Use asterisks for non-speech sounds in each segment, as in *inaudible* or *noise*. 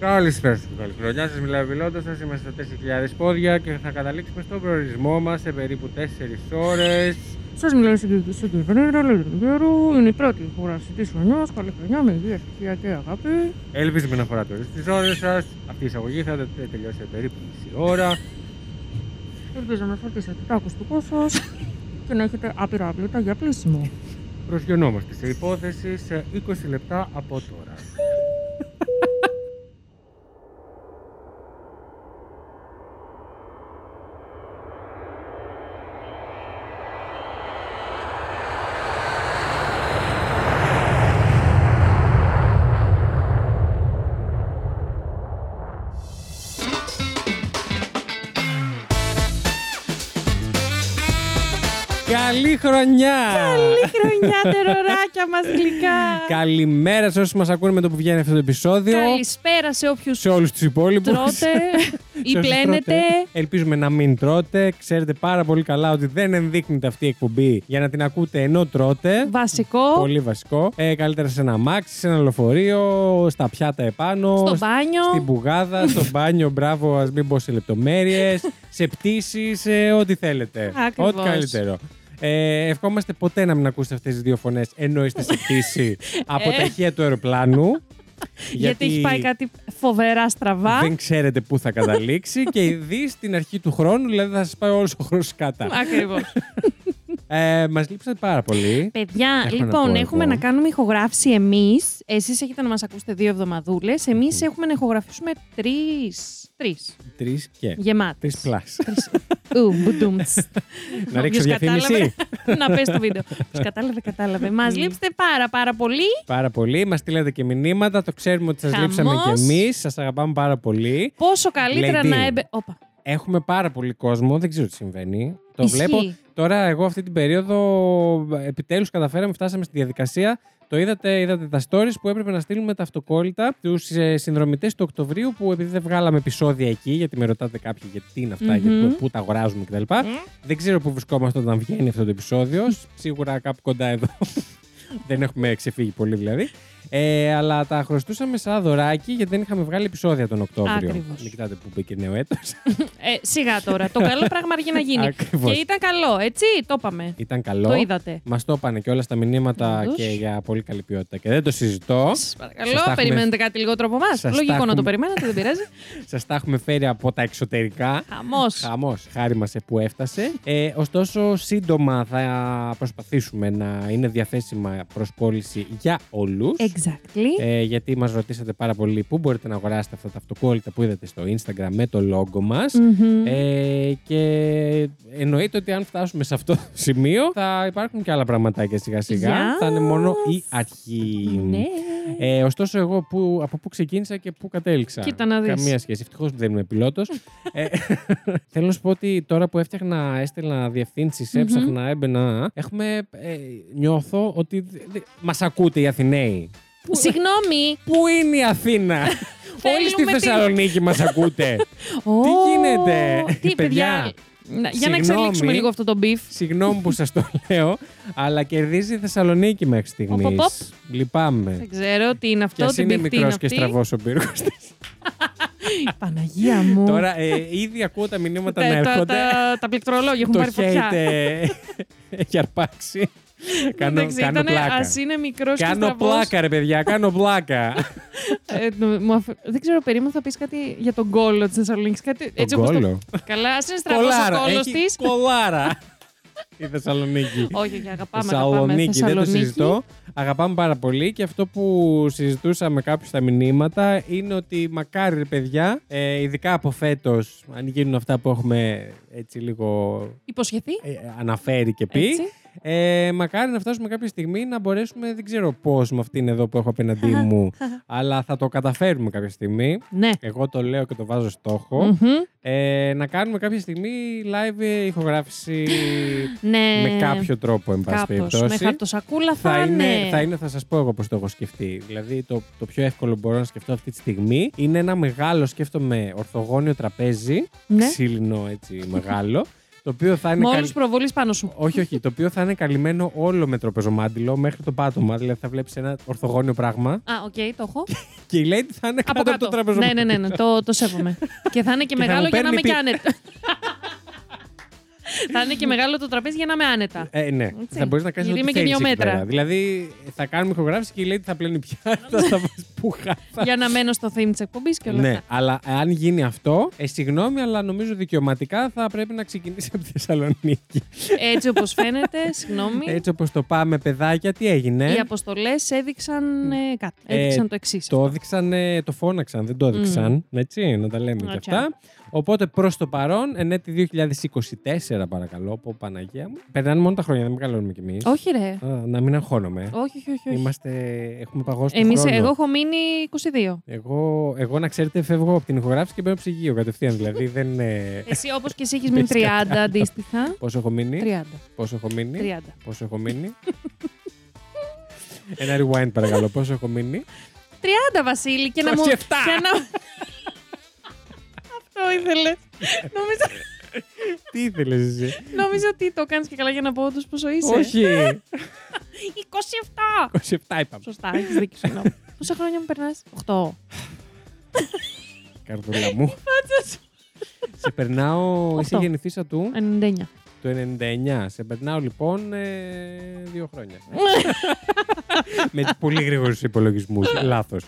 Καλησπέρα σας και καλή χρονιά σας. Μιλάει ο πιλότο σας. Είμαστε στα 4.000 πόδια και θα καταλήξουμε στον προορισμό μας σε περίπου 4 ώρες. Σας μιλάει η συγκεκριμένη συγκεκριμένη Λέγεται του Γέρου. Είναι η πρώτη ηχογράφηση τη χρονιά. Καλή χρονιά με υγεία, ευτυχία και αγάπη. Ελπίζουμε να φοράτε όλες τις ώρες σας. Αυτή η εισαγωγή θα τε- τελειώσει σε περίπου μισή ώρα. Ελπίζω να φορτίσετε το ακουστικό σας και να έχετε άπειρα άπλυτα για πλήσιμο. Προσγειωνόμαστε σε υπόθεση σε 20 λεπτά από τώρα. Χρονιά! Καλή χρονιά, τεροράκια μας γλυκά. Καλημέρα σε όσους μας ακούνε με το που βγαίνει αυτό το επεισόδιο. Καλησπέρα σε όποιους Σε όλους τους υπόλοιπους. τρώτε ή Σε όσους πλένετε. τρώτε. Ελπίζουμε να μην τρώτε. Ξέρετε πάρα πολύ καλά ότι δεν ενδείκνυται αυτή η εκπομπή για να την ακούτε ενώ τρώτε. Βασικό. Πολύ βασικό. Ε, καλύτερα σε ένα αμάξι, σε ένα λεωφορείο, στα πιάτα επάνω. Στο σ- μπάνιο. Στην πουγάδα, στο μπάνιο, μπράβο, ας μην πω σε λεπτομέρειες. σε πτήσεις, σε ό,τι θέλετε. Ακριβώς. Ό,τι καλύτερο. Ε, ευχόμαστε ποτέ να μην ακούσετε αυτές τις δύο φωνές ενώ είστε σε πτήση *laughs* από Ε. τα ηχεία του αεροπλάνου. Γιατί έχει πάει κάτι φοβερά στραβά. δεν ξέρετε πού θα καταλήξει *laughs* και ήδη στην αρχή του χρόνου, δηλαδή θα σας πάει όλος ο χρόνος κάτα. Ακριβώς. *laughs* ε, Μας λείψατε πάρα πολύ. Παιδιά, Έχω να λοιπόν, πω έχουμε εγώ. να κάνουμε ηχογράφηση εμείς. Εσείς έχετε να μας ακούσετε δύο εβδομαδούλες. Εμείς έχουμε να ηχογραφήσουμε τρεις. Τρεις. Τρεις και. Γεμάτες. Τρεις πλάς. Ου, μπουντούμτς. Να ρίξω Όποιος διαφήμιση. κατάλαβε, να πες το βίντεο. Ποιος κατάλαβε, κατάλαβε. Μας λείψετε πάρα πάρα πολύ. Πάρα πολύ. Μας στείλατε και μηνύματα. Το ξέρουμε ότι σας Χαμός. λείψαμε κι εμείς. Σας αγαπάμε πάρα πολύ. Πόσο καλύτερα Lady. να έμπε... Όπα. Έχουμε πάρα πολύ κόσμο. Δεν ξέρω τι συμβαίνει. Το Ισχύει. βλέπω. Τώρα, εγώ αυτή την περίοδο επιτέλους καταφέραμε, φτάσαμε στη διαδικασία. Το είδατε, είδατε τα stories που έπρεπε να στείλουμε τα αυτοκόλλητα τους συνδρομητές του Οκτωβρίου που επειδή δεν βγάλαμε επεισόδια εκεί, γιατί με ρωτάτε κάποιοι γιατί τι είναι αυτά, Μμμ. γιατί πού- πού τα αγοράζουμε κτλ. Δεν ξέρω πού βρισκόμαστε όταν βγαίνει αυτό το επεισόδιο. Σίγουρα κάπου κοντά εδώ. *laughs* δεν έχουμε ξεφύγει πολύ δηλαδή. Ε, αλλά τα χρωστούσαμε σαν δωράκι γιατί δεν είχαμε βγάλει επεισόδια τον Οκτώβριο. Ακριβώς. Μην κοιτάτε που μπήκε νέο έτος. Ε, σιγά τώρα. Το καλό πράγμα αργεί να γίνει. Ακριβώς. Και ήταν καλό, έτσι. Το είπαμε. Ήταν καλό. Το είδατε. Μας το είπανε και όλα στα μηνύματα Όντως. και για πολύ καλή ποιότητα. Και δεν το συζητώ. Σας Σας παρακαλώ, τα έχουμε- περιμένετε κάτι λιγότερο από εμά. Σας τα Λογικό να το έχουμε- περιμένετε, δεν πειράζει. *laughs* Σας τα έχουμε φέρει από τα εξωτερικά. Χαμός. Χαμός, χάρη μας που έφτασε. Ε, ωστόσο, σύντομα θα προσπαθήσουμε να είναι διαθέσιμα προς πώληση για όλους. Exactly. Ε, γιατί μας ρωτήσατε πάρα πολύ πού μπορείτε να αγοράσετε αυτά τα αυτοκόλλητα που είδατε στο Instagram με το logo μας. Μμμ. Ε, και εννοείται ότι αν φτάσουμε σε αυτό το σημείο θα υπάρχουν και άλλα πραγματάκια σιγά σιγά. Yes. Θα είναι μόνο η αρχή. Ναι. Ε, ωστόσο, εγώ που, από πού ξεκίνησα και πού κατέληξα. Κοίτα να δεις. Καμία σχέση. Ευτυχώς που δεν είμαι πιλότος. ε, *laughs* θέλω να σου πω ότι τώρα που έφτιαχνα, έστελνα διευθύνσεις, Μμμ. έψαχνα, έμπαινα. Έχουμε. Ε, νιώθω ότι μας ακούτε οι Αθηναίοι. Συγγνώμη. Πού είναι η Αθήνα, *laughs* Όλοι στη Θέλουμε την- Θεσσαλονίκη μας ακούτε. *laughs* Ω, Τι γίνεται, Τι, παιδιά; να- Για να εξελίξουμε Συγγνώμη. λίγο αυτό το beef. Συγγνώμη που σας το *laughs* λέω, αλλά κερδίζει η Θεσσαλονίκη μέχρι στιγμής. Οπ, οπ, οπ. Λυπάμαι. Δεν ξέρω τι είναι Κι αυτό, ας τι είναι μπιφτή είναι μικρό και αυτή. στραβός ο πύργος της. Παναγία μου. Τώρα ε, ήδη ακούω τα μηνύματα Ε, να τα, έρχονται. τα, τα πληκτρολόγια έχουν Το πάρει φωτιά. hate ε, έχει αρπάξει. *laughs* κάνω Εντάξει, κάνω ήτανε, πλάκα. Ας είναι μικρός και Κάνω στραβός. πλάκα, ρε παιδιά, κάνω πλάκα. *laughs* Ε, νο- μου αφ- Δεν ξέρω, περίμενα θα πεις κάτι για τον κόλλο της Θεσσαλονίκης. Κάτι, έτσι όπως κόλλο; Το... Καλά, ας είναι στραβός ο Κολάρα, κόλλος έχει της. κολάρα. Η Θεσσαλονίκη. *laughs* Όχι, όχι, αγαπάμε, αγαπάμε Θεσσαλονίκη, δεν το Θεσσαλονίκη. συζητώ. Αγαπάμε πάρα πολύ και αυτό που συζητούσα με κάποιου στα μηνύματα είναι ότι μακάρι, ρε παιδιά, ε, ειδικά από φέτος, αν γίνουν αυτά που έχουμε έτσι λίγο Υποσχεθεί. ε, αναφέρει και πει. Έτσι. Ε, μακάρι να φτάσουμε κάποια στιγμή να μπορέσουμε, δεν ξέρω πώς με αυτήν εδώ που έχω απέναντί μου, αλλά θα το καταφέρουμε κάποια στιγμή. Ναι. Εγώ το λέω και το βάζω στόχο. Μμμ. Ε, να κάνουμε κάποια στιγμή live ηχογράφηση *laughs* Ναι. με κάποιο τρόπο, εν πάση Κάπως. περιπτώσει. Με χαρτοσακούλα θα, Θα είναι, είναι. θα είναι, θα σας πω εγώ πώς το έχω σκεφτεί. Δηλαδή το, το πιο εύκολο που μπορώ να σκεφτώ αυτή τη στιγμή είναι ένα μεγάλο, σκέφτομαι, ορθογώνιο τραπέζι, Ναι. ξύλινο έτσι μεγάλο, *laughs* το οποίο θα είναι. Με όλου καλ- του προβολείς πάνω σου. Όχι, όχι. Το οποίο θα είναι καλυμμένο όλο με τραπεζομάντιλο μέχρι το πάτωμα. Δηλαδή θα βλέπεις ένα ορθογώνιο πράγμα Α, οκ, το έχω. και η Lady θα είναι Από κάτω από το κάτω. Ναι, τραπεζομάντιλο. ναι, ναι, ναι, το, το σέβομαι. και θα είναι και, Και θα μεγάλο μου για να παίρνει είμαι και πι- άνετα. *laughs* θα είναι και μεγάλο το τραπέζι για να είμαι άνετα. Ε, ναι, Έτσι. θα μπορείς να κάνεις Γιατί ό,τι είμαι και θέλεις δύο εκεί μέτρα. πέρα. Δηλαδή θα κάνουμε ηχογράφηση και η Lady θα πλένει πιάτα, *laughs* θα βάζει πουχά. για να μένω στο theme της εκπομπής και όλα Ναι, αυτά. αλλά αν γίνει αυτό, ε, συγγνώμη, αλλά νομίζω δικαιωματικά θα πρέπει να ξεκινήσει από τη Θεσσαλονίκη. Έτσι όπως φαίνεται, συγγνώμη. Έτσι όπως το πάμε, παιδάκια, τι έγινε; Οι αποστολές έδειξαν ε, κάτι. Ε, Έδειξαν το εξής. Το έδειξαν, ε, το φώναξαν, δεν το έδειξαν. Έτσι, να τα λέμε και Έτσι. αυτά. Οπότε προς το παρόν, εν έτη 2024, παρακαλώ, από Παναγία μου. Περνάνε μόνο τα χρόνια, δεν μεγαλώνουμε κι εμείς. Όχι, ρε. να μην αγχώνομαι. Όχι, όχι, όχι. όχι. Είμαστε, έχουμε παγώσει τον Εμείς, χρόνο. εγώ έχω μείνει 22. Εγώ, εγώ, να ξέρετε, φεύγω από την ηχογράφηση και μπαίνω ψυγείο κατευθείαν. Δηλαδή *laughs* δεν. ε, Εσύ όπως και εσύ έχεις *laughs* μείνει 30 αντίστοιχα. Πόσο έχω μείνει; 30. Πόσο έχω μείνει; 30. Πόσο έχω μείνει; Ένα rewind παρακαλώ. Πόσο έχω μείνει; 30 Βασίλη και να μου. 27. και να... *laughs* Αυτό ήθελε. νομίζω, Τι ήθελες εσύ; νομίζω ότι το κάνεις και καλά για να πω όντως πόσο είσαι. Όχι. *laughs* 27! 27 είπαμε. Σωστά, έχεις δίκιο. συγγνώμη. Πόσα χρόνια μου περνάς, 8. Καρδούλα μου. Σε περνάω. Εσύ Οχτώ. γεννηθήσα του 99. Το 99. Σε περνάω λοιπόν ε, δύο χρόνια. *laughs* Με πολύ γρήγορους υπολογισμούς. Λάθος.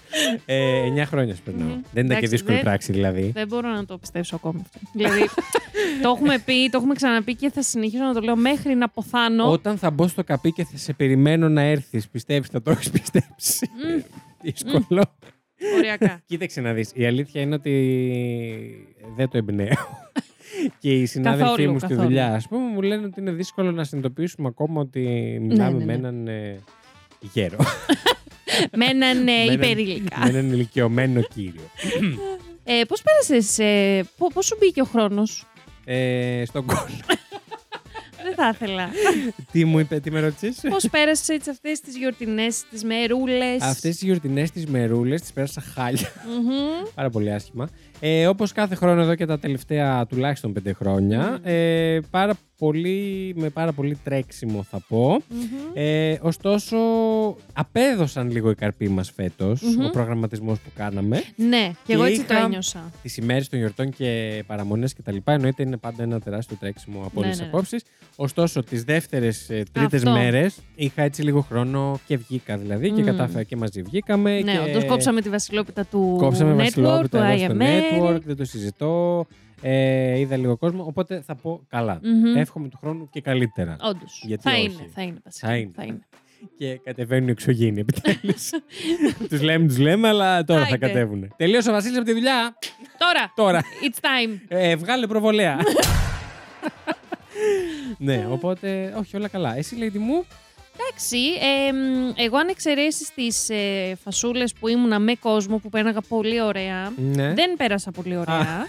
Ε, 9 χρόνια σε περνάω. Μμμ. Δεν ήταν και Εντάξει, δύσκολη δεν- πράξη δηλαδή. Δεν μπορώ να το πιστέψω ακόμη αυτό. δηλαδή, το έχουμε πει, το έχουμε ξαναπεί και θα συνεχίσω να το λέω μέχρι να ποθάνω. Όταν θα μπω στο καπί και θα σε περιμένω να έρθεις, πιστεύεις θα το έχεις πιστέψει; Μμ. Δύσκολο. Οριακά. Κοίταξε να δεις. Η αλήθεια είναι ότι δεν το εμπνέω. Και οι συνάδελφοί Καθόλου, μου στη καθόλου. δουλειά, ας πούμε, μου λένε ότι είναι δύσκολο να συνειδητοποιήσουμε ακόμα ότι μιλάμε ναι, με ναι. έναν ε, γέρο. *laughs* με έναν ε, *laughs* Με έναν- υπερήλικα. με έναν ηλικιωμένο κύριο. Ε, Πώς πέρασες, ε, πώς σου μπήκε ο χρόνος, ε, στον κόλλο. *laughs* Δεν θα ήθελα. τι μου είπε, τι με ρώτησες; Πώς πέρασες έτσι αυτές τις γιορτινές, τις μερούλες; Αυτές τις γιορτινές τις μερούλες τις πέρασα χάλια. Πάρα πολύ άσχημα. Ε, Όπως κάθε χρόνο εδώ και τα τελευταία τουλάχιστον πέντε χρόνια. Ε, πάρα πολύ, με πάρα πολύ τρέξιμο θα πω. Ε, ωστόσο, απέδωσαν λίγο οι καρποί μας φετο Μμμ. ο προγραμματισμός που κάναμε. Ναι, και εγώ Και έτσι το είχα- ένιωσα. Τις ημέρες των γιορτών και παραμονές κτλ. Εννοείται είναι πάντα ένα τεράστιο τρέξιμο από Ναι, όλες τις ναι, ναι. απόψεις. Ωστόσο, τις δεύτερες τρίτες Αυτό. μέρες είχα έτσι λίγο χρόνο και βγήκα δηλαδή και Μμ. κατάφερα και μαζί βγήκαμε. Ναι, και... όντως κόψαμε τη βασιλόπιτα του Κόψαμε network, βασιλόπιτα του εδώ στο IML. network, δεν το συζητώ. Ε, είδα λίγο κόσμο, οπότε θα πω καλά. Μμμ. Εύχομαι του χρόνου και καλύτερα. Όντως. Γιατί θα όχι; είναι, θα είναι. Βασίλη, Θα είναι. Θα είναι. Και κατεβαίνουν οι εξωγήινοι επιτέλους. *laughs* τους λέμε, τους λέμε, αλλά τώρα θα Άιντε. κατέβουν. Τελείωσε ο Βασίλης από τη δουλειά. Τώρα, Τώρα. it's time. Ε, βγάλε προβολέα. *laughs* *laughs* ναι, οπότε, όχι, όλα καλά. Εσύ, Lady μου, Εντάξει, ε, μ, εγώ αν εξαιρέσεις τις ε, φασούλες που ήμουνα με κόσμο που πέρναγα πολύ ωραία, ναι. δεν πέρασα πολύ ωραία.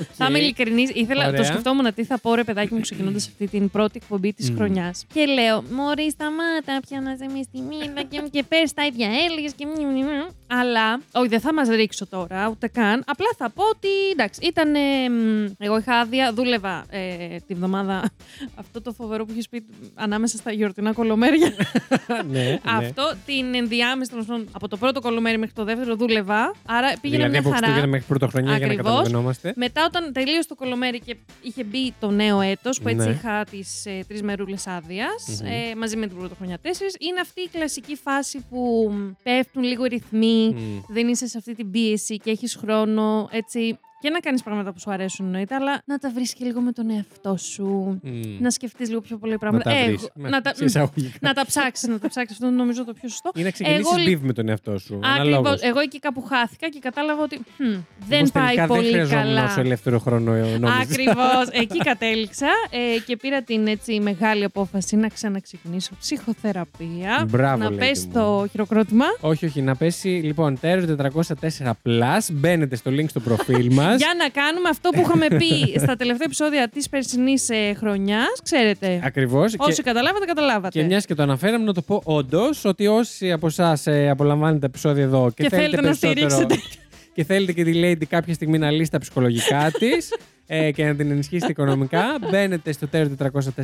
Οκ. Θα είμαι ειλικρινής. Ήθελα, Ωραία. το σκεφτόμουν τι θα πω ρε παιδάκι μου ξεκινώντας αυτή την πρώτη εκπομπή της Μμ. χρονιάς. Και λέω, Μωρή, σταμάτα, πιάναζε με στη μοίρα και, και πέρσι τα ίδια έλεγες και. μνι, μνι, μνι». Αλλά, όχι, δεν θα μας ρίξω τώρα, ούτε καν. Απλά θα πω ότι εντάξει, ήταν. ε, μ, εγώ είχα άδεια, δούλευα ε, τη βδομάδα *laughs* αυτό το φοβερό που είχε πει ανάμεσα στα γιορτινά κολομέρια. *laughs* ναι, ναι. Αυτό την ενδιάμεση τέλος πάντων, από το πρώτο κολομέρι μέχρι το δεύτερο δούλευα. Άρα πήγαινα δηλαδή από μια χαρά. Χριστούγεννα μέχρι Πρωτοχρονιά για να Ακριβώς. καταλαβαίνόμαστε. Μετά, όταν τελείωσε το κολομέρι και είχε μπει το νέο έτος, που έτσι Ναι. είχα τις ε, τρεις μερούλες άδειας, Μμμ. ε, μαζί με την πρωτοχρονιά τέσσερις, είναι αυτή η κλασική φάση που μ, πέφτουν λίγο οι ρυθμοί, Μμ. δεν είσαι σε αυτή την πίεση και έχεις χρόνο έτσι. Και να κάνεις πράγματα που σου αρέσουν εννοείται, αλλά να τα βρεις και λίγο με τον εαυτό σου. Μμ. Να σκεφτείς λίγο πιο πολλά Να πράγματα. τα Εγώ- βρεις. να τα, Σε εισαγωγικά. να τα ψάξεις, να τα ψάξεις. Αυτό είναι νομίζω το πιο σωστό. Ή να ξεκινήσεις Εγώ λι- μπιβ με τον εαυτό σου. Ακριβώς. αναλόγως. Εγώ εκεί κάπου χάθηκα και κατάλαβα ότι μ, δεν Μήπως πάει τελικά πολύ δεν χρειαζόμουν καλά. όσο ελεύθερο χρόνο ε, νόμιζα. Ακριβώς. *laughs* Εκεί κατέληξα ε, και πήρα την έτσι μεγάλη απόφαση να ξαναξεκινήσω ψυχοθεραπεία. Μπράβο, να Lady πέσει μου. το χειροκρότημα. Όχι, όχι, να πέσει. Λοιπόν, Terror 404 Plus. Μπαίνετε στο link στο προφίλ μα. *laughs* Για να κάνουμε αυτό που είχαμε πει *laughs* στα τελευταία επεισόδια της περσινής ε, χρονιάς. Ξέρετε. Ακριβώς. Όσοι Και, καταλάβατε, καταλάβατε. και μιας και το αναφέραμε, να το πω όντως ότι όσοι από εσάς απολαμβάνετε τα επεισόδια εδώ και, Και θέλετε να περισσότερο- στηρίξετε. *laughs* και θέλετε και τη Lady κάποια στιγμή να λύσει τα ψυχολογικά *laughs* της, ε, και να την ενισχύσετε οικονομικά, μπαίνετε στο τέλο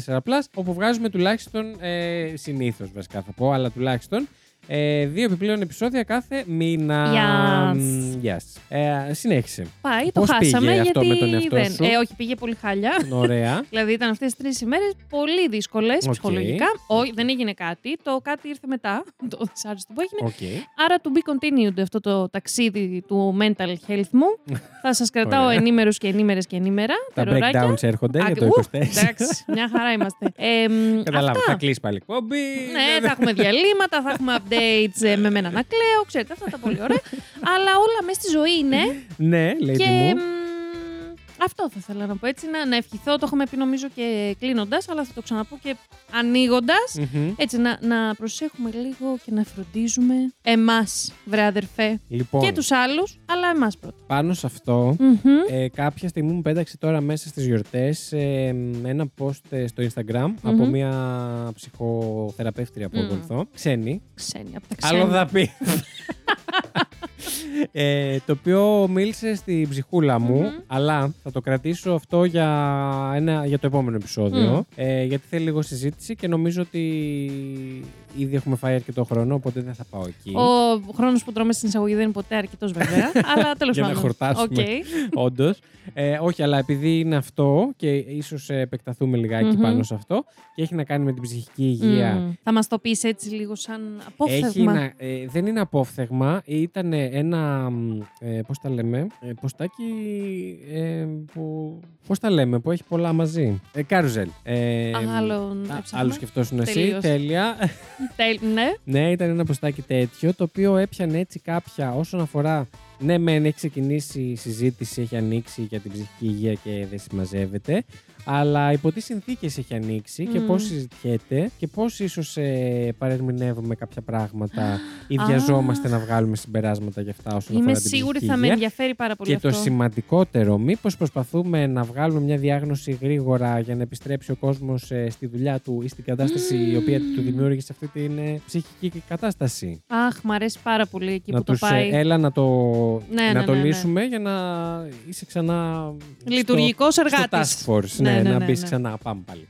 404 Plus, όπου βγάζουμε τουλάχιστον ε, συνήθως βασικά θα πω, αλλά τουλάχιστον ε, δύο επιπλέον επεισόδια κάθε μήνα. Yes. Yes. Ε, συνέχισε. Πάει, το Πώς πήγε χάσαμε αυτό γιατί με τον εαυτό δεν. σου; Ε, όχι, πήγε πολύ χάλια. Ωραία. *laughs* δηλαδή ήταν αυτές τις τρεις ημέρες πολύ δύσκολες Οκ. ψυχολογικά. Όχι, δεν έγινε κάτι. Το κάτι ήρθε μετά. *laughs* Το δυσάρεστο που έγινε. Οκ. Άρα to be continued αυτό το ταξίδι του mental health μου. *laughs* Θα σας κρατάω Ωραία. ενήμερους και ενήμερες και ενήμερα. Τα τεροράκια. breakdowns έρχονται για το Ου, 24. Εντάξει, μια χαρά είμαστε. Ε, μ, Καταλάβω, αυτά. θα κλείσει πάλι εκπομπή. Ναι, θα έχουμε διαλείμματα, θα έχουμε updates ε, με μένα να κλαίω, ξέρετε, αυτά τα πολύ ωραία. *laughs* Αλλά όλα μέσα στη ζωή είναι. Ναι, λέει και μου. Μ, αυτό θα ήθελα να πω έτσι, να, να ευχηθώ. Το έχουμε πει νομίζω και κλείνοντας, αλλά θα το ξαναπώ και ανοίγοντας. Μμμ. Έτσι, να, να προσέχουμε λίγο και να φροντίζουμε εμάς, βρε αδερφέ. Λοιπόν, Και τους άλλους, αλλά εμάς πρώτα. πάνω σε αυτό, Μμμ. ε, κάποια στιγμή μου πέταξε τώρα μέσα στις γιορτές ε, ένα post ε, στο Instagram από Μμμ. μια ψυχοθεραπεύτρια που Μμ. ακολουθώ. Ξένη. Ξένοι από τα ξένα. Άλλο θα πει. *laughs* ε, το οποίο μίλησε στην ψυχούλα μου, Μμμ. αλλά θα το κρατήσω αυτό για, ένα, για το επόμενο επεισόδιο. Μμ. Ε, γιατί θέλει λίγο συζήτηση και νομίζω ότι ήδη έχουμε φάει αρκετό χρόνο, οπότε δεν θα πάω εκεί. Ο χρόνος που τρώμε στην εισαγωγή δεν είναι ποτέ αρκετός, βέβαια. *laughs* αλλά τέλος Για να πάντων. χορτάσουμε. Οκ. Όντως. Ε, όχι, αλλά επειδή είναι αυτό και ίσως επεκταθούμε λιγάκι Μμμ. πάνω σε αυτό και έχει να κάνει με την ψυχική υγεία. Μμ. Θα μας το πεις έτσι λίγο σαν Έχει απόφθεγμα. να, ε, δεν είναι απόφθεγμα, ήταν ένα. μ, Ε, Πώς τα λέμε, ε, ποστάκι. Ε, που, Πώς τα λέμε, που έχει πολλά μαζί. Ε, κάρουζελ. Ε, Άλλον α, έψαχνα. Άλλο σκεφτόσουν εσύ. Τελείως. Τέλεια. Τέλ- Ναι. ναι, ήταν ένα ποστάκι τέτοιο, το οποίο έπιανε έτσι κάποια όσον αφορά. Ναι, μεν έχει ξεκινήσει η συζήτηση, έχει ανοίξει για την ψυχική υγεία και δεν συμμαζεύεται. Αλλά υπό τι συνθήκες έχει ανοίξει και Μμμ. πώ συζητιέται και πώς ίσως ε, παρερμηνεύουμε κάποια πράγματα ή βιαζόμαστε να βγάλουμε συμπεράσματα για αυτά όσον Είμαι αφορά την σίγουρη ψυχική θα με υγεία. ενδιαφέρει πάρα πολύ Και αυτό. το σημαντικότερο, μήπως προσπαθούμε να βγάλουμε μια διάγνωση γρήγορα για να επιστρέψει ο κόσμος ε, στη δουλειά του ή στην κατάσταση η οποία του δημιούργησε αυτή την ε, ψυχική κατάσταση. Αχ, μ' αρέσει πάρα πολύ εκεί να που το τους, ε, πάει. έλα να το, Ναι, να ναι, το ναι, ναι. λύσουμε για να είσαι ξανά Λειτουργικός στο, εργάτης. στο task force. Ναι, Ναι, ναι, να ναι, μπεις ναι. ξανά. Πάμε πάλι.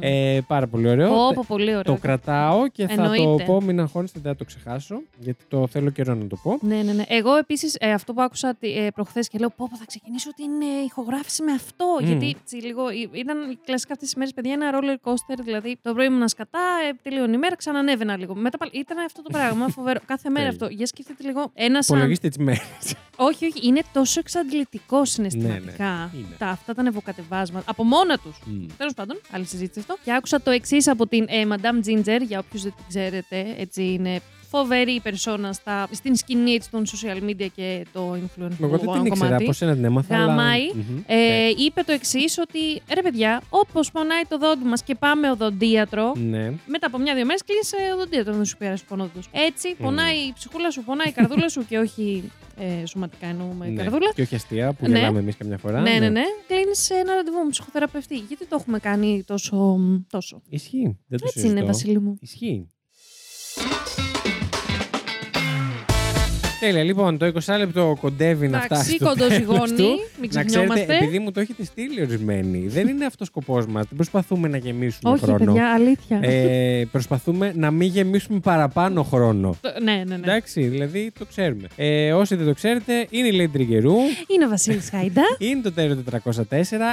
Ε, πάρα πολύ ωραίο. Πω, πω, πολύ ωραίο. το κρατάω και θα το Εννοείται. πω, μην αγχώνεστε, δεν θα το ξεχάσω, γιατί το θέλω καιρό να το πω. Ναι, ναι, ναι. Εγώ επίσης αυτό που άκουσα ε, προχθές και λέω: Πω, πω, θα ξεκινήσω την ε, ηχογράφηση με αυτό. Μμ. Γιατί έτσι, λίγο, ε, ήταν κλασικά αυτές τις μέρες, παιδιά, ένα roller coaster. Δηλαδή το πρωί ήμουν σκατά, ε, τελείωνε η μέρα, ξανανέβαινα λίγο. Μετά πάλι ήταν αυτό το πράγμα, *laughs* φοβερό. Κάθε μέρα Τέλειο. αυτό. Για σκεφτείτε λίγο. Ένα σαν. Υπολογίστε τις μέρες. Όχι, όχι, είναι τόσο εξαντλητικό συναισθηματικά. Ναι, ναι, είναι. Τα, αυτά τα νευοκατεβάσματα. Από μόνα τους. Τέλος πάντων, άλλη συζήτηση αυτό. Και άκουσα το εξής από την ε, Madame Ginger, για όποιους δεν την ξέρετε. Έτσι είναι φοβερή περσόνα στα, στην σκηνή έτσι, των social media και το influencer Εγώ δεν την ήξερα, κομμάτι. από σένα την έμαθα. αλλά- Γαμάει. Μμμ. Ε, Ναι. είπε το εξής ότι ρε παιδιά, όπως πονάει το δόντι μας και πάμε οδοντίατρο, Ναι. μετά από μια-δύο μέρες κλείσε οδοντίατρο, δεν σου πέρασε πονόδου. Έτσι, πονάει η ψυχούλα σου, πονάει η καρδούλα σου και όχι ε, σωματικά εννοούμε ναι. καρδούλα. Και όχι αστεία που Ναι. γελάμε εμείς καμιά φορά. Ναι, ναι, ναι. Κλείνεις ένα ραντεβού με ψυχοθεραπευτή. Γιατί το έχουμε κάνει τόσο. τόσο; Ισχύει. Δεν το Έτσι συζητώ. είναι, Βασίλη μου. Ισχύει. Τέλεια, λοιπόν, το 20 λεπτό κοντεύει να φτάσει. Εντάξει, στο κοντοζυγόνη, τέλος του. μην Να ξέρετε, ξεχνιόμαστε. επειδή μου το έχετε στείλει ορισμένοι, δεν είναι αυτός ο σκοπός μας. Δεν προσπαθούμε να γεμίσουμε Όχι, χρόνο. παιδιά, αλήθεια. Ε, προσπαθούμε να μην γεμίσουμε παραπάνω χρόνο. Το- ναι, ναι, ναι. Εντάξει, δηλαδή το ξέρουμε. Ε, όσοι δεν το ξέρετε, είναι η Lady Τριγκερού. Είναι ο Βασίλης Χάιντα. *laughs* Είναι το τέρο 404.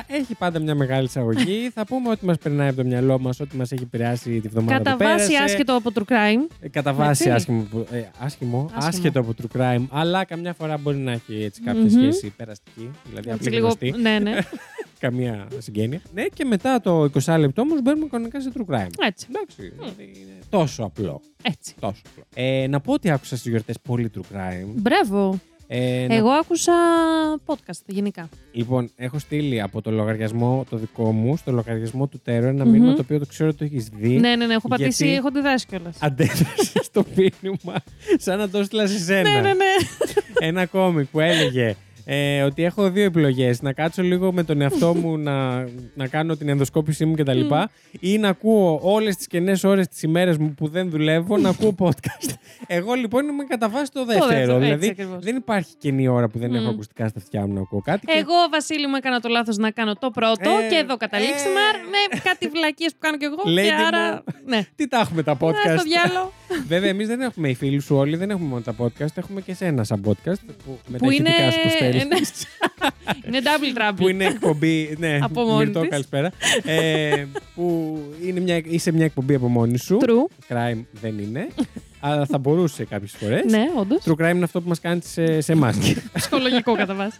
Έχει πάντα μια μεγάλη εισαγωγή. *laughs* θα πούμε ότι μας περνάει από το μυαλό μας, ότι μας έχει επηρεάσει τη βδομάδα Κατά που πέρασε. βάση άσχετο από true crime. Ε, Κατά βάση Έτσι. άσχημο, που- ε, άσχημο, Άσχημο. άσχετο από true crime, αλλά καμιά φορά μπορεί να έχει έτσι κάποια Μμμ. σχέση περαστική. Δηλαδή Έτσι απλή λίγο. γνωστή, Ναι, ναι. *laughs* καμία συγγένεια. Ναι, και μετά το 20 λεπτό όμως μπαίνουμε κανονικά σε true crime. Έτσι. Εντάξει, δηλαδή είναι τόσο απλό. Έτσι. Τόσο απλό. Ε, να πω ότι άκουσα στις γιορτές πολύ true crime. Μπράβο. Ε, να- Εγώ άκουσα podcast γενικά. Λοιπόν, έχω στείλει από το λογαριασμό το δικό μου στο λογαριασμό του Τέρο ένα Μμμ. μήνυμα το οποίο το ξέρω ότι το έχεις δει. Ναι, ναι, ναι. Έχω πατήσει, Γιατί- έχω αντιδράσει κιόλας. Αντέδρασε στο μήνυμα σαν να το έστειλα σε σένα. Ναι, ναι, ναι. ένα κόμικ που έλεγε Ε, ότι έχω δύο επιλογές. Να κάτσω λίγο με τον εαυτό μου *laughs* να, να κάνω την ενδοσκόπησή μου κτλ. ή να ακούω όλες τις κενές ώρες της ημέρας μου που δεν δουλεύω να ακούω podcast. *laughs* Εγώ λοιπόν είμαι κατά βάση το δεύτερο. δεύτερο, έτσι δηλαδή ακριβώς. δεν υπάρχει κενή ώρα που δεν έχω Μμ. ακουστικά στα αυτιά μου να ακούω κάτι. και- Εγώ, Βασίλη, μου έκανα το λάθος να κάνω το πρώτο Ε, και εδώ καταλήξαμε ε. με κάτι βλακίες που κάνω κι εγώ. Lady και άρα. μου, Ναι. *laughs* Τι τα έχουμε τα Α, podcast; στο διάλογο. Βέβαια, εμείς δεν έχουμε οι φίλοι σου όλοι, δεν έχουμε μόνο τα podcast. Έχουμε και εσένα σαν podcast. Που, με Που τα είναι- ηχητικά σου που στέλνεις. ναι. *laughs* είναι double trouble. που είναι εκπομπή. Ναι, Από μόνη Μυρτώ, της. καλησπέρα. ε, που είναι μια, είσαι μια εκπομπή από μόνη σου. True. Crime δεν είναι. αλλά θα μπορούσε κάποιες φορές. Ναι, όντως. True crime είναι αυτό που μας κάνεις σε, σε εμάς. Ψυχολογικό κατά βάση.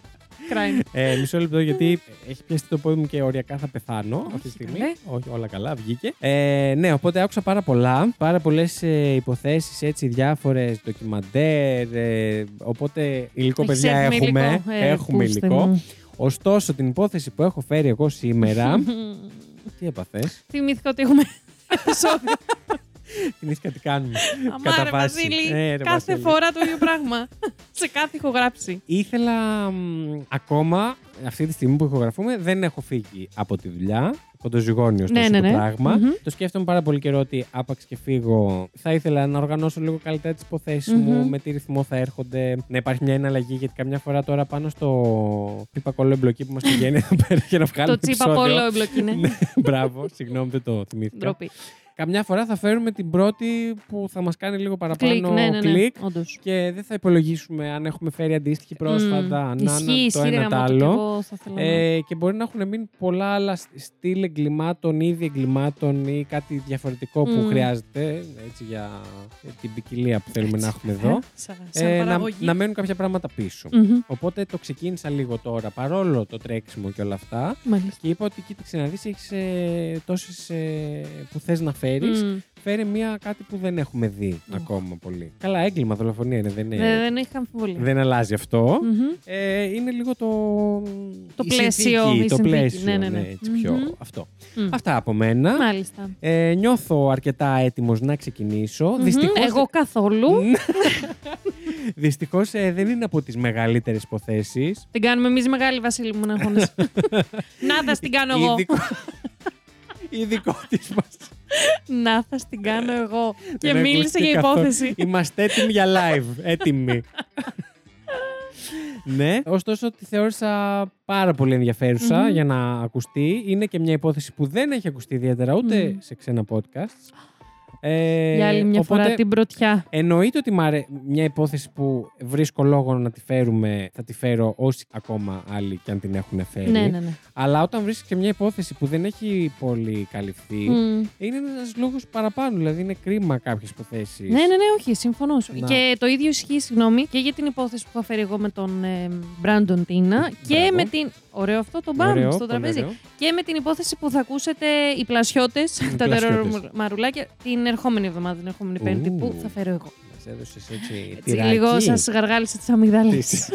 Crime. ε, μισό λεπτό γιατί έχει πιαστεί το πόδι μου και οριακά θα πεθάνω αυτή τη στιγμή. καλέ. Όχι, όλα καλά, βγήκε. Ε, ναι, οπότε άκουσα πάρα πολλά. Πάρα πολλές ε, υποθέσεις έτσι, διάφορες ντοκιμαντέρ. Ε, οπότε υλικό, Έχεις παιδιά, έτοιμο έχουμε. υλικό. Ε, έχουμε ακούστε υλικό. μου. Ωστόσο, την υπόθεση που έχω φέρει εγώ σήμερα. *laughs* τι έπαθες; Θυμήθηκα ότι έχουμε *laughs* επεισόδιο. Θυμήθηκα τι κάνουμε. Αμάρε, Κατά βάση. Βασίλη. Ε, ρε, κάθε Βασίλη. φορά το ίδιο πράγμα. *laughs* Σε κάθε ηχογράψη. Ήθελα μ, ακόμα, αυτή τη στιγμή που ηχογραφούμε, δεν έχω φύγει από τη δουλειά. Κοντοζυγόνιο Ναι, ναι, ναι, το ναι. πράγμα. Μμμ. Το σκέφτομαι πάρα πολύ καιρό ότι άπαξ και φύγω. Θα ήθελα να οργανώσω λίγο καλύτερα τις υποθέσεις Μμμ. μου, με τι ρυθμό θα έρχονται, να υπάρχει μια εναλλαγή. Γιατί καμιά φορά τώρα πάνω στο πίπα κολλό εμπλοκή που μας πηγαίνει *laughs* εδώ πέρα για να βγάλουμε Το τσίπα επεισόδιο. κόλλο εμπλοκή είναι. Ναι, *laughs* μπράβο, συγγνώμη, δεν το θυμήθηκα. Ντροπή. Καμιά φορά θα φέρουμε την πρώτη που θα μας κάνει λίγο παραπάνω Κλικ, ναι, ναι, ναι. κλικ Όντως. και δεν θα υπολογίσουμε αν έχουμε φέρει αντίστοιχη πρόσφατα, Μμμ. να Ισχύει, είναι το ισχύει, ρε ένα το γαμώτο, κι άλλο. εγώ θα ήθελα να- Ε, και μπορεί να έχουν μείνει πολλά άλλα σ- στυλ εγκλημάτων, είδη εγκλημάτων ή κάτι διαφορετικό που Μμ. χρειάζεται έτσι, για την ποικιλία που θέλουμε να έχουμε εδώ. Ε, Σαν, σαν Ε, να, παραγωγή. να μένουν κάποια πράγματα πίσω. Μμμ. Οπότε το ξεκίνησα λίγο τώρα, παρόλο το τρέξιμο και όλα αυτά. Μάλιστα. Και είπα ότι κοίταξε να δεις, έχεις ε, τόσες ε, που θες να φέρεις. Μμ. Φέρει μία κάτι που δεν έχουμε δει Ω. ακόμα πολύ. Καλά, έγκλημα, δολοφονία είναι, δεν είναι. Δεν, δεν έχει αμφιβολία. Δεν αλλάζει αυτό. Μμμ. Ε, είναι λίγο το. Το η πλαίσιο, συνθήκη, η το συνθήκη. πλαίσιο. Ναι, ναι, ναι. έτσι πιο Μμμ. αυτό. Μμ. Αυτά από μένα. Μάλιστα. Ε, νιώθω αρκετά έτοιμος να ξεκινήσω. Μμμ. Δυστυχώς, Εγώ καθόλου. *laughs* Δυστυχώς ε, δεν είναι από τις μεγαλύτερες υποθέσεις. Την κάνουμε εμείς μεγάλη Βασίλη μου να αγχώνεσαι. Να θα την κάνω εγώ. Ειδικό, ειδικό της μας. Να θα την κάνω εγώ. Και Δεν μίλησε ακούστηκε για καθόλου. υπόθεση. Είμαστε έτοιμοι για live. Έτοιμοι. *laughs* ναι, ωστόσο τη θεώρησα πάρα πολύ ενδιαφέρουσα Μμμ. για να ακουστεί. Είναι και μια υπόθεση που δεν έχει ακουστεί ιδιαίτερα ούτε Μμ. σε ξένα podcast. Ε, Για άλλη μια οπότε, φορά την πρωτιά. Εννοείται ότι μ' αρέ- μια υπόθεση που βρίσκω λόγο να τη φέρουμε, θα τη φέρω όσοι ακόμα άλλοι και αν την έχουν φέρει. Ναι, ναι, ναι. Αλλά όταν βρίσκεις και μια υπόθεση που δεν έχει πολύ καλυφθεί, Μμ. είναι ένας λόγος παραπάνω. Δηλαδή είναι κρίμα κάποιες υποθέσεις. Ναι, ναι, ναι, όχι, συμφωνώ. Να. Και το ίδιο ισχύει, συγγνώμη, και για την υπόθεση που θα φέρει εγώ με τον ε, Μπράντον Τίνα και Μπράβο. με την. Ωραίο αυτό το μπαμ στο τραπέζι. Και με την υπόθεση που θα ακούσετε οι πλασιώτες, τα πλασιώτες. τερορμαρουλάκια, την ερχόμενη εβδομάδα, την ερχόμενη Πέμπτη, Ου. που θα φέρω εγώ. Μας έδωσες έτσι. Έτσι, λίγο σας γαργάλισε τις αμυγδάλε. Τις-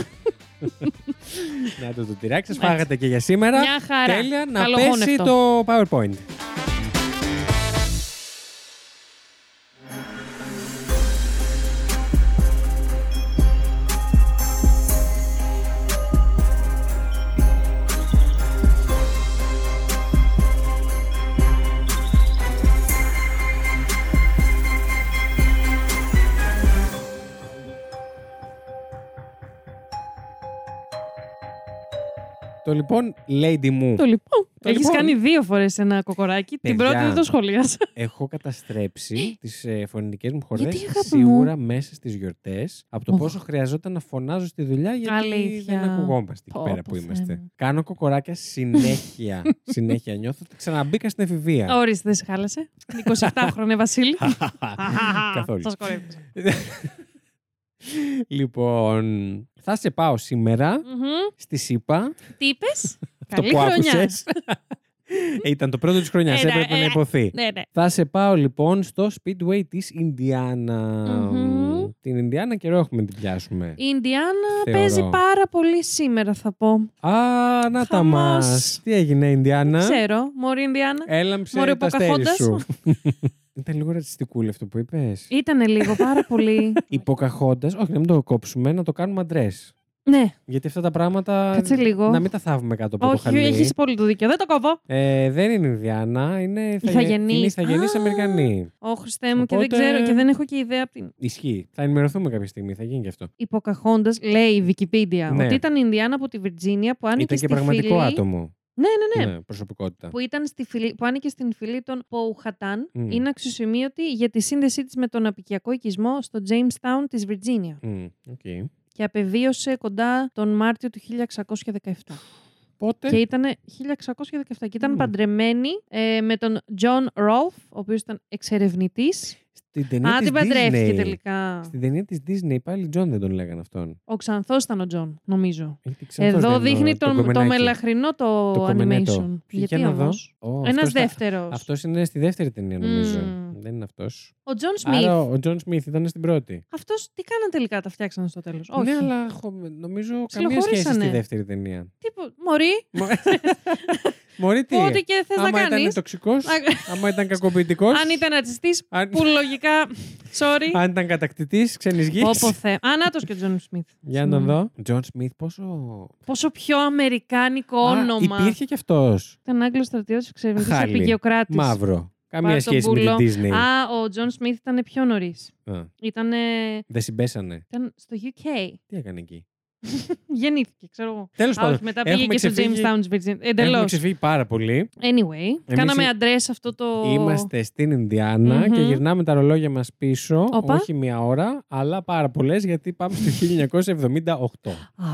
να το, το τυράκι σα Έτσι. φάγατε και για σήμερα. Μια χαρά. Τέλεια να Καλογόνευτο. πέσει το PowerPoint. Το λοιπόν, lady μου, Το λοιπόν. Το Έχεις λοιπόν. κάνει δύο φορές ένα κοκοράκι. Την Παιδιά. πρώτη δεν το σχολίασα. έχω καταστρέψει τις ε, φωνητικές μου χορδέ Γιατί, αγάπη σίγουρα μέσα στις γιορτές από το Οχ. πόσο χρειαζόταν να φωνάζω στη δουλειά γιατί Αλήθεια. δεν ακουγόμαστε εκεί Πω, πέρα πω, που Θεέ είμαστε. μου. Κάνω κοκοράκια συνέχεια. *laughs* συνέχεια νιώθω ότι ξαναμπήκα στην εφηβεία. Ορίστε, δεν σε χάλασε. *laughs* 27 χρόνια, Βασίλη. *laughs* Καθόλου. Σας κορεύω. Λοιπόν, θα σε πάω σήμερα Μμμ. στη ΣΥΠΑ. Τι είπες; *laughs* Αυτό Καλή που χρονιά. άκουσες. Ε, Ήταν το πρώτο της χρονιάς, Ε, ναι, έπρεπε ε, να υποθεί. Ναι, ναι. Θα σε πάω λοιπόν στο Speedway της Ινδιάνα. Μμμ. Την Ινδιάνα καιρό έχουμε να την πιάσουμε. Η Ινδιάνα Θεωρώ. παίζει πάρα πολύ σήμερα, θα πω. Α, να τα Χαμός. μας. Τι έγινε Ινδιάνα; Ξέρω, Μωρή Ινδιάνα. Έλαμψε Μωρέ, το αστέρι Ποκαχόντας. σου. *laughs* Ήταν λίγο ρατσιστικούλη αυτό που είπες. Ήτανε λίγο, πάρα πολύ. *laughs* Η Ποκαχόντας, όχι να μην το κόψουμε, να το κάνουμε αντρές. Ναι, Γιατί αυτά τα πράγματα. Κάτσε λίγο. Να μην τα θάβουμε κάτω από το όχι, χαλί. έχεις πολύ το δίκιο. Δεν το κόβω. Ε, δεν είναι Ινδιάνα, είναι Ηθαγενείς. Είναι ηθαγενείς Α. Αμερικανοί. Ω Χριστέ μου, και Οπότε- δεν ξέρω και δεν έχω και ιδέα από την. Ισχύει. Θα ενημερωθούμε κάποια στιγμή, θα γίνει και αυτό. Η Ποκαχόντα λέει η Wikipedia Ναι. ότι ήταν Ινδιάνα από τη Βιρτζίνια που άνοιγε Ήταν και στη πραγματικό φυλή. άτομο. Ναι, ναι, ναι. Ναι, προσωπικότητα. Που, ήταν στη φυλή, που άνοιγε στην φυλή των Ποουχατάν, Μμ. είναι αξιοσημείωτη για τη σύνδεσή της με τον απικιακό οικισμό στο Jamestown της Βιρτζίνια Μμ, οκ. και απεβίωσε κοντά τον Μάρτιο του 1617. Πότε; Και ήταν 1617 και ήταν Μμ. παντρεμένη ε, με τον John Rolfe, ο οποίος ήταν εξερευνητής. Στην ταινία Α, της την παντρεύτηκε Disney. τελικά. Στην ταινία της Disney πάλι John δεν τον λέγανε αυτόν. Ο Ξανθός ήταν ο John, νομίζω. Γιατί ξανθός Εδώ δεν είναι δείχνει το, τον, το, γκομενάκι. μελαχρινό το, Το γκομενέτο. animation. Ποιο, Γιατί για να δω. όμως; Ω, Ένας αυτός θα- δεύτερος. Αυτός είναι στη δεύτερη ταινία νομίζω. Μμ. Δεν είναι αυτός. Ο John Smith. Άρα ο John Smith ήταν στην πρώτη. Αυτός τι κάνανε τελικά, τα φτιάξανε στο τέλος; Όχι. Ναι, αλλά χω- νομίζω καμία σχέση Ψιλοχωρήσανε. στη δεύτερη ταινία. Τίπο- Μωρή, *laughs* *laughs* Μωρή τι; ό,τι και θες να Άμα ήταν κάνεις. τοξικός, άμα ήταν κακοποιητικός, Αν ήταν ρατσιστής, αν, που λογικά. Sorry. αν ήταν κατακτητής ξένης γης. Όπω θε. Ανάτος και ο Τζον Σμιθ. Για να δω. John Smith πόσο... Πόσο πιο αμερικάνικο Α, όνομα. υπήρχε κι αυτός. Ήταν Άγγλος στρατιώτης εξερευνητή Χάλι. επικαιοκράτη. Μαύρο. Καμία Πάρ' τον σχέση με πουλο. την Disney. Α, ο John Smith ήταν πιο νωρίς. Α, Ήταν, δεν συμπέσανε. ήταν στο UK. Τι έκανε εκεί; *laughs* Γεννήθηκε, ξέρω εγώ. Τέλος Α, πάντων. όχι, μετά πήγε έχουμε και στο ξεφύγει- Jamestown, Virginia. Έχουμε Εντελώς. ξεφύγει πάρα πολύ. Anyway, κάναμε οι- address αυτό το. Είμαστε στην Ινδιάνα Μμμ. και γυρνάμε τα ρολόγια μας πίσω. Οπα. Όχι μία ώρα, αλλά πάρα πολλές γιατί πάμε στο *laughs* 1978. Α,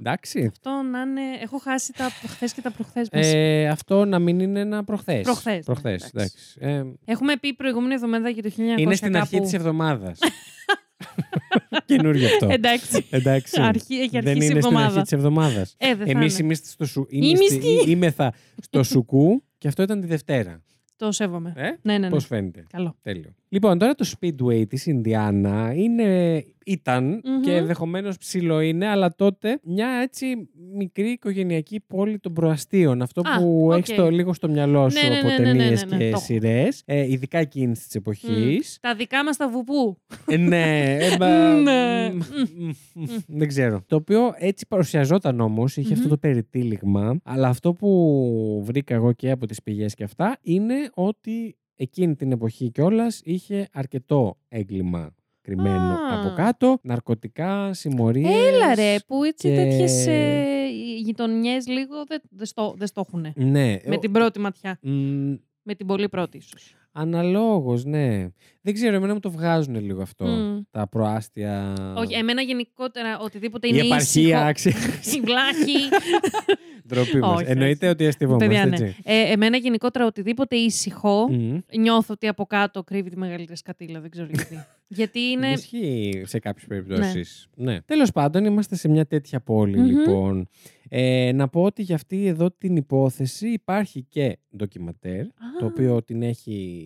Εντάξει. αυτό να είναι. Έχω χάσει τα χθες και τα προχθές μας. Ε, αυτό να μην είναι ένα προχθές. Προχθές, Προχθές, ναι, εντάξει. Ε, Έχουμε πει προηγούμενη εβδομάδα για το 1900. είναι στην αρχή κάπου. της *laughs* εβδομάδας. *laughs* Καινούργιο αυτό. Εντάξει. Εντάξει. Αρχή- έχει Δεν αρχίσει η είναι στην αρχή εβδομάδα. της εβδομάδας. Ε, δεν θα Εμείς είναι. είμαστε στο σου... Είμαστε. είμαστε- Είμεθα στο σουκού και αυτό ήταν τη Δευτέρα. Το σέβομαι. Ε; Ναι, ναι, ναι. Πώς φαίνεται; Καλό. Τέλειο. Λοιπόν, τώρα το Speedway της Ινδιάνα είναι, ήταν Μμμ. και ενδεχομένως ψηλό είναι, αλλά τότε μια έτσι μικρή οικογενειακή πόλη των προαστίων. Αυτό Α, που οκ. έχεις το λίγο στο μυαλό σου Ναι, ναι, από ναι, ναι, ναι, ταινίες ναι, ναι, και το έχω. σειρές, ε, ειδικά εκείνης της εποχής. Τα δικά μας τα ΒουΠου. Ε, ναι, ε, μπα, Ναι. μ, μ, μ, δεν ξέρω. Το οποίο έτσι παρουσιαζόταν όμως, είχε αυτό Μμμ. το περιτύλιγμα. Αλλά αυτό που βρήκα εγώ και από τις πηγές και αυτά είναι ότι εκείνη την εποχή κιόλας είχε αρκετό έγκλημα κρυμμένο Α. από κάτω. Ναρκωτικά, συμμορίες. Έλα ρε, που έτσι και- τέτοιες ε, γειτονιές λίγο δεν δεν στο, δεν στο έχουν. Ναι. Με την πρώτη ματιά. Μ, Με την πολύ πρώτη ίσως. Αναλόγως, ναι. Δεν ξέρω, εμένα μου το βγάζουν λίγο αυτό. Μμ. Τα προάστια. Όχι, εμένα γενικότερα οτιδήποτε Η είναι επαρχία, ήσυχο. ξέρεις. Η βλάχη. *laughs* Ντροπή μας. Όχι, Εννοείται ότι αστευόμαστε, Παιδιά, ναι. έτσι. Ε, εμένα γενικότερα οτιδήποτε ήσυχο, Μμ. νιώθω ότι από κάτω κρύβει τη μεγαλύτερη σκατήλα. Δεν ξέρω γιατί. *laughs* γιατί είναι. Ισχύει σε κάποιες περιπτώσεις. Ναι. Τέλος πάντων, είμαστε σε μια τέτοια πόλη, Μμμ. λοιπόν. Ε, να πω ότι για αυτή εδώ την υπόθεση υπάρχει και ντοκιματέρ, το οποίο την έχει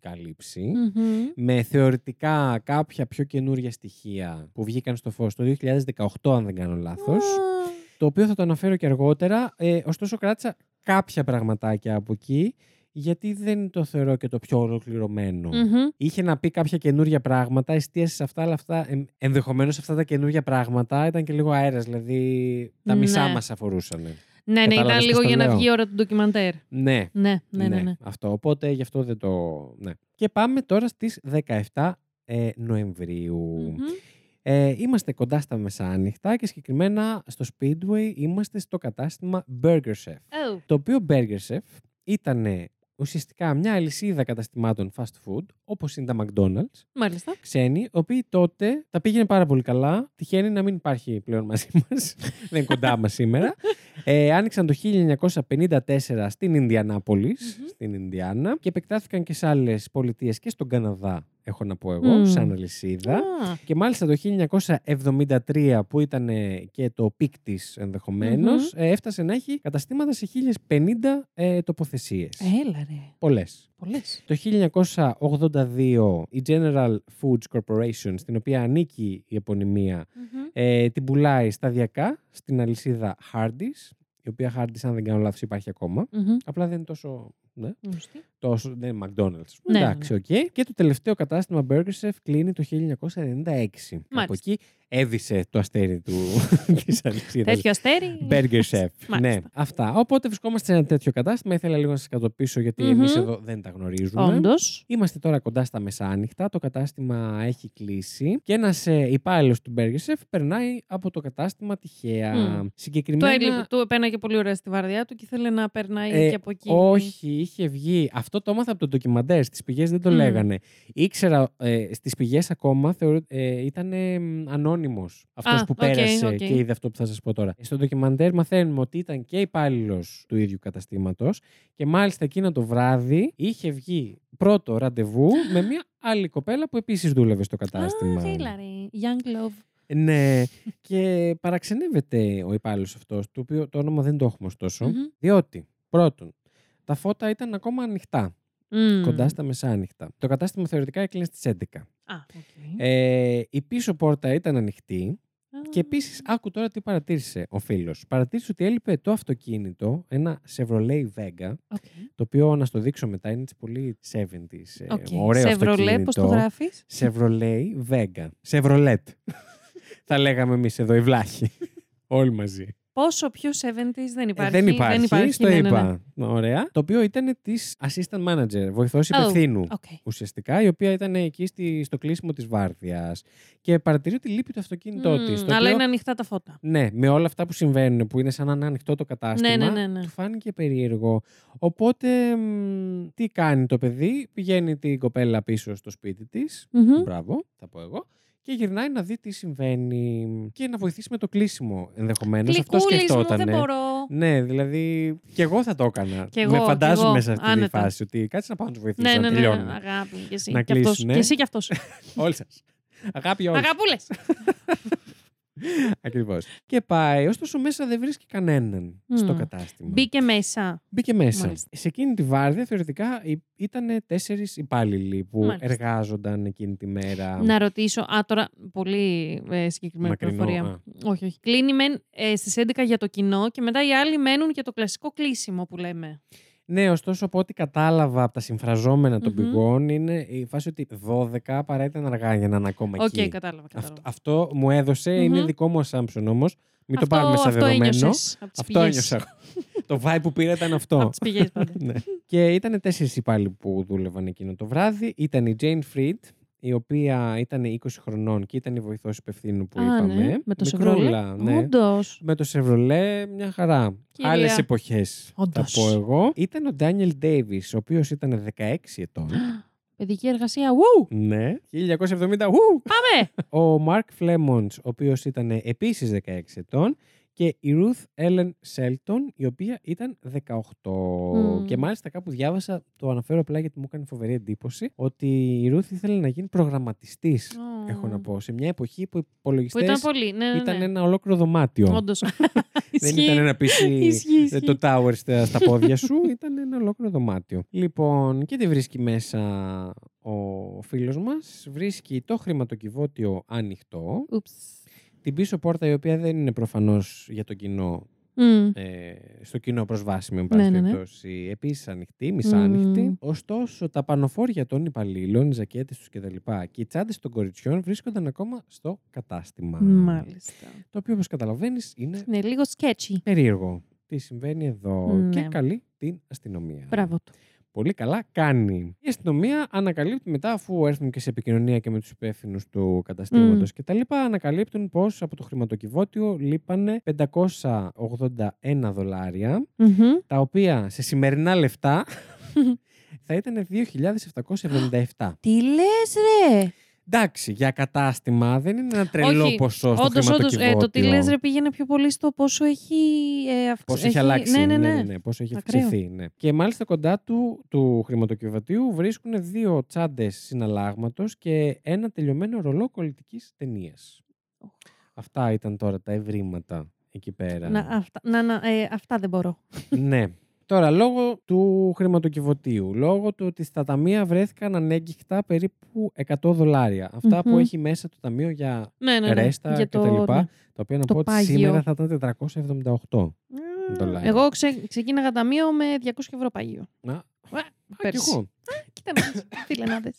καλύψει. Μμμ. Με θεωρητικά κάποια πιο καινούρια στοιχεία που βγήκαν στο φως το 2018, αν δεν κάνω λάθος. Α, Το οποίο θα το αναφέρω και αργότερα. Ε, ωστόσο, κράτησα κάποια πραγματάκια από εκεί, γιατί δεν το θεωρώ και το πιο ολοκληρωμένο. μμμ. Είχε να πει κάποια καινούρια πράγματα, εστίασες σε αυτά, αλλά αυτά, ε, ενδεχομένως αυτά τα καινούρια πράγματα ήταν και λίγο αέρας, δηλαδή τα μισά Ναι. μας αφορούσαν. Ναι, ναι, ήταν Κατάλαβες λίγο πώς το για να λέω. βγει η ώρα του ντοκιμαντέρ. Ναι, Ναι, ναι, ναι. ναι. αυτό. Οπότε γι' αυτό δεν το... Ναι. Και πάμε τώρα στις 17 ε, Νοεμβρίου. Μμμ. Ε, είμαστε κοντά στα μεσάνυχτα και συγκεκριμένα στο Speedway είμαστε στο κατάστημα Burger Chef. Oh. Το οποίο Burger Chef ήταν ουσιαστικά μια αλυσίδα καταστημάτων fast food, όπως είναι τα McDonald's, Μάλιστα. ξένοι, οι οποίοι τότε τα πήγαινε πάρα πολύ καλά. Τυχαίνει να μην υπάρχει πλέον μαζί μας, *laughs* δεν είναι κοντά μας σήμερα. Ε, άνοιξαν το 1954 στην Ινδιανάπολις, Μμμ. στην Ινδιάνα, και επεκτάθηκαν και σε άλλες πολιτείες και στον Καναδά, έχω να πω εγώ, Μμ. σαν αλυσίδα. Α, Και μάλιστα το 1973 που ήταν ε, και το peak της ενδεχομένως Μμμ. έφτασε να έχει καταστήματα σε 1050 ε, τοποθεσίες. Έλα ρε. Πολλές. Πολλές. Το 1982 η General Foods Corporation, στην οποία ανήκει η επωνυμία, Μμμ. ε, την πουλάει σταδιακά στην αλυσίδα Hardee's, η οποία Hardee's αν δεν κάνω λάθος υπάρχει ακόμα. Μμμ. Απλά δεν είναι τόσο... Ναι. Γνωστή. Τόσο. Δεν είναι McDonald's. Ναι, Εντάξει, οκ. Και το τελευταίο κατάστημα Burger Chef κλείνει το 1996. Από εκεί έδυσε το αστέρι του *laughs* της αλυσίδας. Τέτοιο αστέρι. Burger Chef. Μάλιστα. ναι, αυτά. Οπότε βρισκόμαστε σε ένα τέτοιο κατάστημα. Ήθελα λίγο να σας κατατοπίσω γιατί Μμμ. εμείς εδώ δεν τα γνωρίζουμε. Όντως. Είμαστε τώρα κοντά στα μεσάνυχτα. Το κατάστημα έχει κλείσει και ένας υπάλληλος του Burger Chef περνάει από το κατάστημα τυχαία. Μμ. Το Συγκεκριμένα. έλειπε. Του πέρναγε πολύ ωραία στη βαρδιά του και ήθελε να περνάει Ε, και από εκεί. Όχι, είχε βγει. Αυτό το έμαθα από το ντοκιμαντέρ. Στις πηγές δεν το Μμ. λέγανε. Ήξερα ε, στις πηγές ακόμα θεωρώ, ε, ήταν ανώνυμος αυτός Α, που οκ, πέρασε οκ. και είδε αυτό που θα σας πω τώρα. Στο ντοκιμαντέρ μαθαίνουμε ότι ήταν και υπάλληλος του ίδιου καταστήματος και μάλιστα εκείνο το βράδυ είχε βγει πρώτο ραντεβού με *gasps* μια άλλη κοπέλα που επίσης δούλευε στο κατάστημα. Α, έλα ρε. Young love. Ναι, και παραξενεύεται ο υπάλληλος αυτός, το οποίο το όνομα δεν το έχουμε ωστόσο, Μμμ. διότι πρώτον, τα φώτα ήταν ακόμα ανοιχτά, Μμ. κοντά στα μεσάνυχτα. Το κατάστημα θεωρητικά έκλεινε στις 11. Α, οκ. Ε, η πίσω πόρτα ήταν ανοιχτή Α. και επίσης, άκου τώρα τι παρατήρησε ο φίλος. Παρατήρησε ότι έλειπε το αυτοκίνητο, ένα Chevrolet Vega, Οκ. το οποίο να στο δείξω μετά είναι έτσι πολύ 70s. ε, Οκ. Ωραίο Chevrolet, αυτοκίνητο. πώς το γράφεις; Chevrolet Vega. Chevrolet. *laughs* Θα λέγαμε εμείς εδώ οι βλάχοι. Όλοι μαζί. Πόσο πιο 70s δεν Ε, υπάρχει. δεν υπάρχει, στο ναι, ναι, είπα. ναι. Ωραία. Το οποίο ήταν της assistant manager, βοηθός Oh, υπευθύνου. οκ. Ουσιαστικά, η οποία ήταν εκεί στη, στο κλείσιμο της βάρδιας. Και παρατηρεί ότι λείπει το αυτοκίνητό Μμμ, της. Αλλά είναι ανοιχτά τα φώτα. Ναι, με όλα αυτά που συμβαίνουν, που είναι σαν να είναι ανοιχτό το κατάστημα, Ναι, ναι, ναι, ναι. του φάνηκε περίεργο. Οπότε, μ, τι κάνει το παιδί, πηγαίνει την κοπέλα πίσω στο σπίτι της, Μμμ. μπράβο, θα πω εγώ, και γυρνάει να δει τι συμβαίνει και να βοηθήσει με το κλείσιμο ενδεχομένως. Αυτό Γλυκούλης μου, σκεφτόταν. δεν μπορώ. Ναι, δηλαδή και εγώ θα το έκανα. Κι εγώ, με κι φαντάζομαι εγώ, σε αυτή τη άνετα. φάση ότι κάτσε να πάω να τους βοηθήσω Ναι, να ναι, ναι, τελειώνουμε. αγάπη. Και εσύ, Να και αυτός. κλείσουνε. Και εσύ και αυτός. *laughs* Όλοι σας. Αγάπη όλους. Αγαπούλες. *laughs* Ακριβώς. Και πάει, ωστόσο μέσα δεν βρίσκει κανέναν Μμ. στο κατάστημα. Μπήκε μέσα. Μπήκε μέσα. Μάλιστα. Σε εκείνη τη βάρδια θεωρητικά ήταν τέσσερις υπάλληλοι που Μάλιστα. εργάζονταν εκείνη τη μέρα. Να ρωτήσω. Α, τώρα πολύ ε, συγκεκριμένη Μακρινό, πληροφορία. α. Όχι, όχι. Κλείνει μεν ε, στις 11 για το κοινό και μετά οι άλλοι μένουν για το κλασικό κλείσιμο που λέμε. Ναι, ωστόσο από ό,τι κατάλαβα από τα συμφραζόμενα των Μμμ. πηγών είναι η φάση ότι 12 παρά ήταν αργά για να είναι ακόμα Οκ, εκεί. κατάλαβα. κατάλαβα. Αυτό, αυτό μου έδωσε, είναι Μμμ. δικό μου assumption όμως. Μην το Αυτό- πάρουμε σαν αυτό δεδομένο. ένιωσες από τις Αυτό πηγές; ένιωσα. το vibe που πήρα ήταν αυτό. Από τις πηγές πάντα. ναι. Και ήταν τέσσερις υπάλληλοι που δούλευαν εκείνο το βράδυ. Ήταν η Jane Fried, η οποία ήταν 20 χρονών και ήταν η βοηθός υπευθύνου που Α, είπαμε. ναι, με το Μικρούλα, Chevrolet. ναι. Όντως. Με το Chevrolet, μια χαρά. Κυρία. Άλλες εποχές, θα Όντως. πω εγώ. Ήταν ο Daniel Davis, ο οποίος ήταν 16 ετών. Παιδική εργασία. Woo! ναι. 1970. ου! Πάμε! Ο Mark Flemons, ο οποίος ήταν επίσης 16 ετών. Και η Ruth Ellen Shelton, η οποία ήταν 18. Μμμ. Και μάλιστα κάπου διάβασα, το αναφέρω απλά γιατί μου έκανε φοβερή εντύπωση, ότι η Ruth ήθελε να γίνει προγραμματιστής, Ω. έχω να πω, σε μια εποχή που οι Που υπολογιστέ ήταν πολύ. Ναι, ναι, ήταν ναι. ένα ολόκληρο δωμάτιο. Όντως. *laughs* Δεν *laughs* Ισχύει. ήταν ένα PC *laughs* Ισχύει, ισχύει. το tower στα, στα πόδια σου, ήταν ένα ολόκληρο δωμάτιο. Λοιπόν, και τι βρίσκει μέσα ο φίλος μας. Βρίσκει το χρηματοκιβώτιο ανοιχτό, Ούψ. Την πίσω πόρτα η οποία δεν είναι προφανώς για το κοινό, Μμ. ε, στο κοινό προσβάσιμο, εν πάση Ναι, ναι, ναι. περιπτώσει, επίσης ανοιχτή, μισάνοιχτη. Μμ. Ωστόσο, τα πανοφόρια των υπαλλήλων, οι ζακέτες τους κτλ. και οι τσάντες των κοριτσιών βρίσκονταν ακόμα στο κατάστημα. Μάλιστα. Το οποίο, όπως καταλαβαίνεις, είναι Ναι, λίγο sketchy. περίεργο. Τι συμβαίνει εδώ Ναι. και καλεί την αστυνομία. Μπράβο του. Πολύ καλά κάνει. Η αστυνομία ανακαλύπτει μετά, αφού έρθουν και σε επικοινωνία και με τους υπεύθυνους του καταστήματος Μμ. κτλ., ανακαλύπτουν πως από το χρηματοκιβώτιο λείπανε 581 δολάρια, Μμμ. τα οποία σε σημερινά λεφτά *laughs* θα ήταν 2.777. Τι λες ρε! Εντάξει, για κατάστημα δεν είναι ένα τρελό Όχι, ποσό στο Όντως, όντως, χρηματοκιβώτιο. ε, το τι λες ρε πήγαινε πιο πολύ στο πόσο έχει ε, αυξ- Πώς έχει, αλλάξει, Ναι, ναι, ναι. πόσο έχει Ακραίο. αυξηθεί. Ναι. Και μάλιστα κοντά του, του χρηματοκιβωτίου βρίσκουν δύο τσάντες συναλλάγματος και ένα τελειωμένο ρολό κολλητικής ταινίας. Αυτά ήταν τώρα τα ευρήματα εκεί πέρα. Να, αυτά, να, να, ε, αυτά δεν μπορώ. ναι. Τώρα, λόγω του χρηματοκιβωτίου, λόγω του ότι στα ταμεία βρέθηκαν ανέγκυχτα περίπου 100 δολάρια. Αυτά που Μμμ. έχει μέσα το ταμείο για Ναι, ναι, ναι. ρέστα Για και τα λοιπά, ναι. τα οποία να Το πω ότι πάγιο. σήμερα θα ήταν 478. Mm, δολάρια. Εγώ ξε, ξεκίναγα ταμείο με 200 ευρώ πάγιο. Να, Α, κι πέρσι. εγώ. Κοίτα να δεις, φίλε να δεις.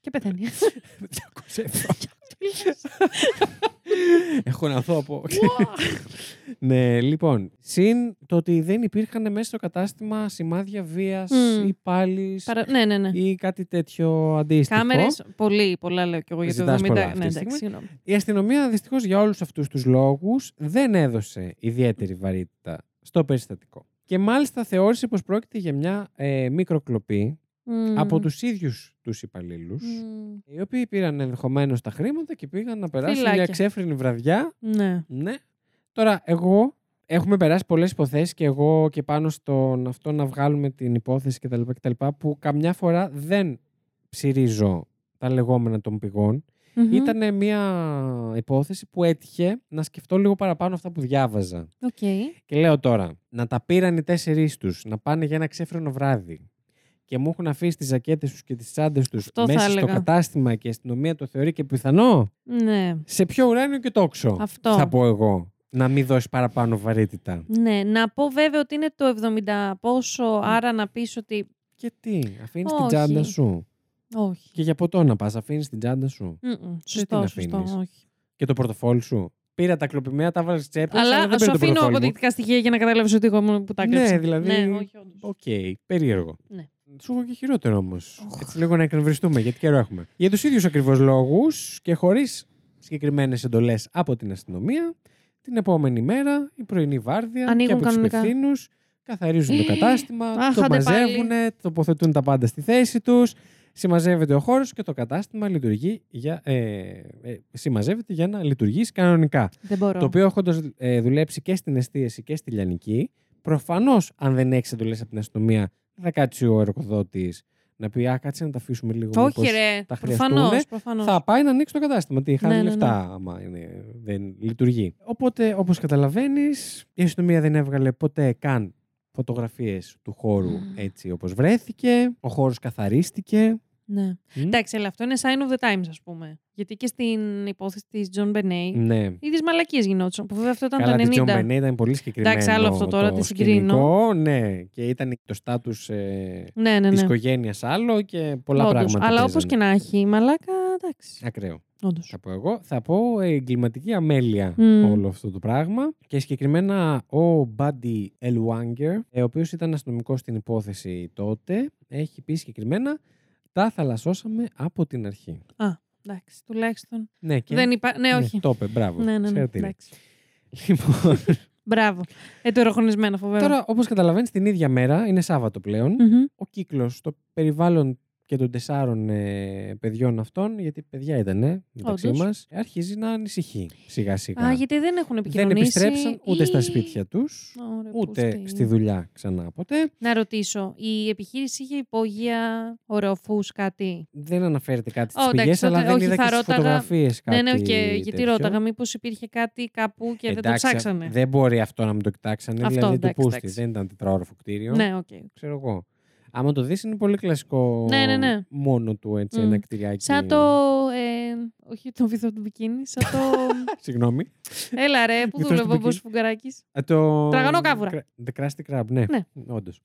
Και πεθαίνει. 200 ευρώ. *laughs* Έχω να δω από. ναι, λοιπόν. Συν το ότι δεν υπήρχαν μέσα στο κατάστημα σημάδια βίας Μμ. ή πάλι Παρα- Ναι, ναι, ναι. ή κάτι τέτοιο αντίστοιχο. Κάμερες, πολύ, πολλά λέω κι εγώ για το Ζητάς 70. πολλά αυτή Ναι, τη εντάξει, στιγμή. συγγνώμη. Η αστυνομία δυστυχώς για όλους αυτούς τους λόγους δεν έδωσε ιδιαίτερη βαρύτητα στο περιστατικό. Και μάλιστα θεώρησε πως πρόκειται για μια ε, μικροκλοπή Μμμ. από τους ίδιους τους υπαλλήλους Μμμ. οι οποίοι πήραν ενδεχομένως τα χρήματα και πήγαν να περάσουν Φυλάκια. μια ξέφρενη βραδιά. Ναι. Ναι. Τώρα, εγώ έχουμε περάσει πολλές υποθέσεις και εγώ και πάνω στον αυτό να βγάλουμε την υπόθεση κτλ. κτλ που καμιά φορά δεν ψειρίζω τα λεγόμενα των πηγών. Μμμ. Ήταν μια υπόθεση που έτυχε να σκεφτώ λίγο παραπάνω αυτά που διάβαζα. Οκ. Και λέω τώρα, να τα πήραν οι τέσσερις τους, να πάνε για ένα ξέφρενο βράδυ και μου έχουν αφήσει τις ζακέτες τους και τις τσάντες τους Αυτό θα μέσα στο έλεγα. κατάστημα και η αστυνομία το θεωρεί και πιθανό. Ναι. Σε ποιο ουράνιο και τόξο, Αυτό. θα πω εγώ. Να μην δώσει παραπάνω βαρύτητα. Ναι, να πω βέβαια ότι είναι το 70 πόσο, άρα να πεις ότι Και τι, αφήνεις την Όχι. τσάντα σου. Όχι. Και για ποτό να πας, αφήνεις την τσάντα σου. Μμμ. την Σωστό, σωστό, αφήνεις. όχι. Και το πορτοφόλι σου. Πήρα τα κλοπημένα, τα βάλες στις τσέπες. Αλλά δεν σου πήρα το αφήνω πορτοφόλι μου. αποδεικτικά στοιχεία για να καταλάβεις ότι εγώ ήμουν που τα έκλεψα. Ναι, δηλαδή. Ναι, όχι, όντως. Οκ, περίεργο. Ναι. Σου έχω και χειρότερο όμως. Έτσι λίγο να εκνευριστούμε, γιατί καιρό έχουμε. Για τους ίδιους ακριβώς λόγους και χωρίς συγκεκριμένες εντολές από την αστυνομία, την επόμενη μέρα η πρωινή βάρδια Ανοίγουν και από τους κανονικά. υπευθύνους καθαρίζουν το κατάστημα, Αχ, το άντε πάλι. μαζεύουν, τοποθετούν τα πάντα στη θέση τους. Συμμαζεύεται ο χώρος και το κατάστημα λειτουργεί για, ε, ε, συμμαζεύεται για να λειτουργήσει κανονικά. Δεν μπορώ. Το οποίο έχοντας ε, δουλέψει και στην εστίαση και στη λιανική, προφανώς αν δεν έχεις εντολές από την αστυνομία, δεν θα κάτσει ο εργοδότης να πει Α, κάτσε να τα αφήσουμε λίγο. Όχι, μήπως ρε. τα Προφανώς. χρειαστούνε». Προφανώς. Θα πάει να ανοίξει το κατάστημα. Τι, χάνει Ναι, ναι, λεφτά, άμα είναι, δεν λειτουργεί. Οπότε, όπως καταλαβαίνεις, η αστυνομία δεν έβγαλε ποτέ καν φωτογραφίες του χώρου Μμμ. έτσι όπως βρέθηκε. Ο χώρος καθαρίστηκε. Ναι. Μμ. Εντάξει, αλλά αυτό είναι sign of the times, ας πούμε. Γιατί και στην υπόθεση της John Benet, Ναι. ίδιε μαλακίε γινόντουσαν. Που βέβαια αυτό ήταν Καλά, το της 90. John Benet ήταν πολύ συγκεκριμένο. Εντάξει, άλλο αυτό τώρα, το τη συγκρίνω. σκηνικό, Ναι, και ήταν το στάτους ε, Ναι, ναι, της ναι. οικογένειας άλλο και πολλά Όντως. πράγματα. Αλλά όπως παίζανε. και να έχει, η μαλάκα, εντάξει. Ακραίο. Όντως. Θα πω εγώ. Θα πω ε, εγκληματική αμέλεια Μμ. όλο αυτό το πράγμα. Και συγκεκριμένα ο Buddy Elwanger, ε, ο οποίος ήταν αστυνομικός στην υπόθεση τότε, έχει πει συγκεκριμένα τα θαλασσώσαμε από την αρχή. Α, εντάξει, τουλάχιστον. Ναι, και. Δεν υπά... Ναι, όχι. το είπε, μπράβο. Ναι, ναι, ναι. Συγχαρητήρια. Εντάξει. Λοιπόν, *laughs* Μπράβο. Ετεροχρονισμένο φοβερό. τώρα, όπως καταλαβαίνεις, την ίδια μέρα, είναι Σάββατο πλέον, Μμμ. ο κύκλος, το περιβάλλον και των τεσσάρων ε, παιδιών αυτών, γιατί παιδιά ήταν ε, μεταξύ Όντως. μας, αρχίζει να ανησυχεί σιγά σιγά. Α, γιατί δεν έχουν Δεν επικοινωνήσει. επιστρέψαν ούτε στα ή- σπίτια τους, Ωραία, ούτε πούστη. στη δουλειά ξανά ποτέ. Να ρωτήσω, η επιχείρηση είχε υπόγεια ορόφους κάτι; Δεν αναφέρεται κάτι στις Ω, εντάξει, πηγές, αλλά τότε δεν όχι, είδα θα και στις ρώταγα- φωτογραφίες κάτι ναι, ναι, οκ. γιατί τέτοιο. ρώταγα, μήπως υπήρχε κάτι κάπου και δεν το Εντάξει, ψάξανε; Δεν μπορεί αυτό να μην το κοιτάξανε, Αυτό, δηλαδή εντάξει, του πούστη. εντάξει. Δεν ήταν τετραώροφο κτίριο. Ναι, οκ. Ξέρω εγώ. Άμα το δεις είναι πολύ κλασικό Ναι, ναι, ναι. μόνο του έτσι, Μμ. ένα κτηριάκι. Σαν το. Ε, όχι το Βυθό του Μπικίνι, σαν το. *laughs* Συγγνώμη. Έλα ρε, πού Βυθός του δούλευε ο μπικίνι. Φουγκαράκης. Ε, το... Τραγανό κάβουρα. Κρα- The Krusty Krab, ναι. Ναι. Όντως.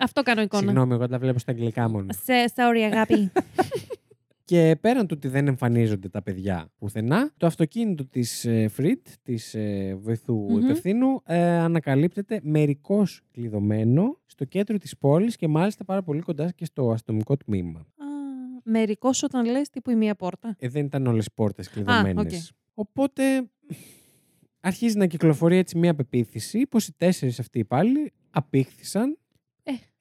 Αυτό κάνω εικόνα. Συγγνώμη, εγώ τα βλέπω στα αγγλικά μόνο. Σε, sorry, αγάπη. *laughs* Και πέραν του ότι δεν εμφανίζονται τα παιδιά πουθενά, το αυτοκίνητο της ε, Φριτ, της ε, βοηθού Μμμ. υπευθύνου, ε, ανακαλύπτεται μερικώς κλειδωμένο στο κέντρο της πόλης και μάλιστα πάρα πολύ κοντά και στο αστυνομικό τμήμα. Μερικό όταν λες τύπου η μία πόρτα. Ε, δεν ήταν όλες οι πόρτες κλειδωμένες. οκ. Οπότε αρχίζει να κυκλοφορεί έτσι μια πεποίθηση πως οι τέσσερις αυτοί υπάλληλοι απήχθησαν Ε.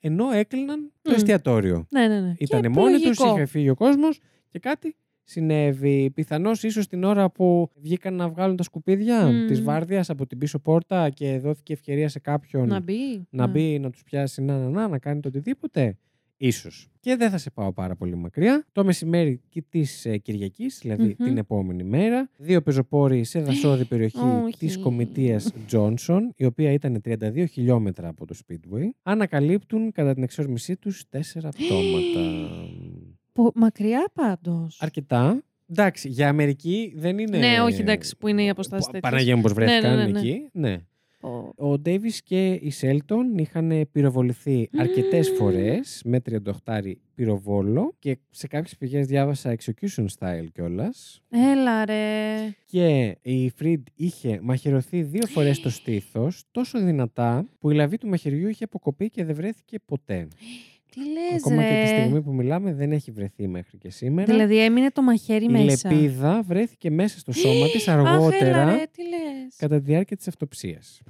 ενώ έκλειναν το Μμ. εστιατόριο. Ναι, ναι, ναι. Ήταν Και μόνοι τους, λογικό. είχε φύγει ο κόσμος και κάτι συνέβη. Πιθανώς ίσως την ώρα που βγήκαν να βγάλουν τα σκουπίδια Μμμ. της της βάρδιας από την πίσω πόρτα και δόθηκε ευκαιρία σε κάποιον Να μπει. να Ναι. μπει, να τους πιάσει, να, να, να, να κάνει το οτιδήποτε. Ίσως. Και δεν θα σε πάω πάρα πολύ μακριά. Το μεσημέρι της ε, Κυριακής, δηλαδή Μμμ. την επόμενη μέρα, δύο πεζοπόροι σε δασόδη περιοχή Όχι. της κομιτείας Τζόνσον, η οποία ήταν 32 χιλιόμετρα από το Speedway, ανακαλύπτουν κατά την εξόρμησή τους τέσσερα πτώματα. *gasps* Πο- Μακριά πάντως. Αρκετά. Εντάξει, για Αμερική δεν είναι. Ναι, όχι, εντάξει, που είναι οι αποστάσεις Πα- τέτοιες. Παναγία μου, πώ βρέθηκαν ναι, ναι, ναι. εκεί. Ναι. Πω. Ο Ντέιβις και η Σέλτον είχαν πυροβοληθεί αρκετές φορές με 38 πυροβόλο και σε κάποιες πηγές διάβασα execution style κιόλας. Έλα ρε. Και η Φριντ είχε μαχαιρωθεί δύο φορές στο στήθος τόσο δυνατά που η λαβή του μαχαιριού είχε αποκοπεί και δεν βρέθηκε ποτέ. *gasps* Τι λες Ακόμα ρε. και τη στιγμή που μιλάμε δεν έχει βρεθεί μέχρι και σήμερα. Δηλαδή έμεινε το μαχαίρι η μέσα. λεπίδα βρέθηκε μέσα στο σώμα της Αχ, έλα αργότερα ρε, τι λες. κατά τη διάρκεια της αυτοψίας.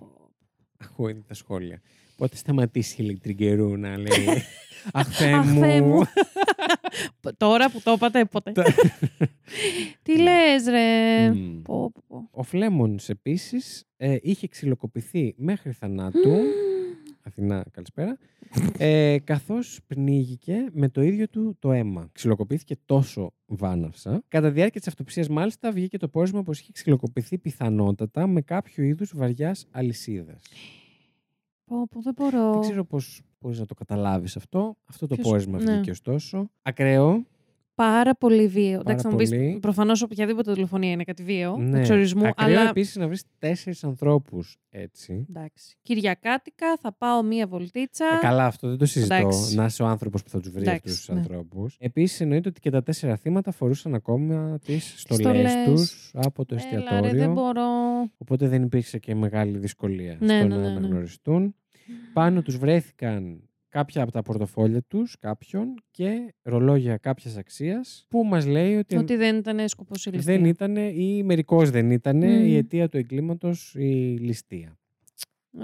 Ακούω είναι τα σχόλια. Πότε σταματήσει η ηλεκτρικερού να λέει Αχ, Θεέ Αχ, Θεέ μου. μου. Τώρα που το είπατε, ποτέ. Τα- *laughs* Τι λες ρε; Μμμ. Πω, πω, πω. Ο Φλέμονς επίσης ε, είχε ξυλοκοπηθεί μέχρι θανάτου. Αθηνά, καλησπέρα. Ε, καθώς πνίγηκε με το ίδιο του το αίμα. Ξυλοκοπήθηκε τόσο βάναυσα. Κατά τη διάρκεια της αυτοψίας μάλιστα βγήκε το πόρισμα πως είχε ξυλοκοπηθεί πιθανότατα με κάποιο είδους βαριάς αλυσίδας. Πω, πω, δεν μπορώ. Δεν ξέρω πώς μπορείς να το καταλάβεις αυτό. Αυτό το Ποιος- πόρισμα ναι. βγήκε ωστόσο. Ακραίο. Πάρα πολύ βίαιο. Εντάξει, θα μου πολύ. πει προφανώς οποιαδήποτε δολοφονία είναι κάτι βίαιο. Ναι. Εξορισμού. Ακραίο Αλλά. επίσης να βρεις τέσσερις ανθρώπους έτσι. Εντάξει. Κυριακάτικα θα πάω μία βολτίτσα. Ε, καλά, αυτό δεν το συζητώ. Εντάξει. Να είσαι ο άνθρωπος που θα τους βρεις Εντάξει, αυτού τους ναι. ανθρώπους. Επίσης, εννοείται ότι και τα τέσσερα θύματα φορούσαν ακόμα τις στολές Στολές. τους από το Έλα, ρε, εστιατόριο. δεν μπορώ. Οπότε δεν υπήρξε και μεγάλη δυσκολία Ναι, στο ναι, να ναι, ναι. αναγνωριστούν. Πάνω τους βρέθηκαν κάποια από τα πορτοφόλια τους κάποιον και ρολόγια κάποιας αξίας που μας λέει ότι, Ότι δεν ήταν σκοπός η ληστεία. δεν ήταν ή μερικώς δεν ήταν Μμ. η αιτία του εγκλήματος η ληστεία.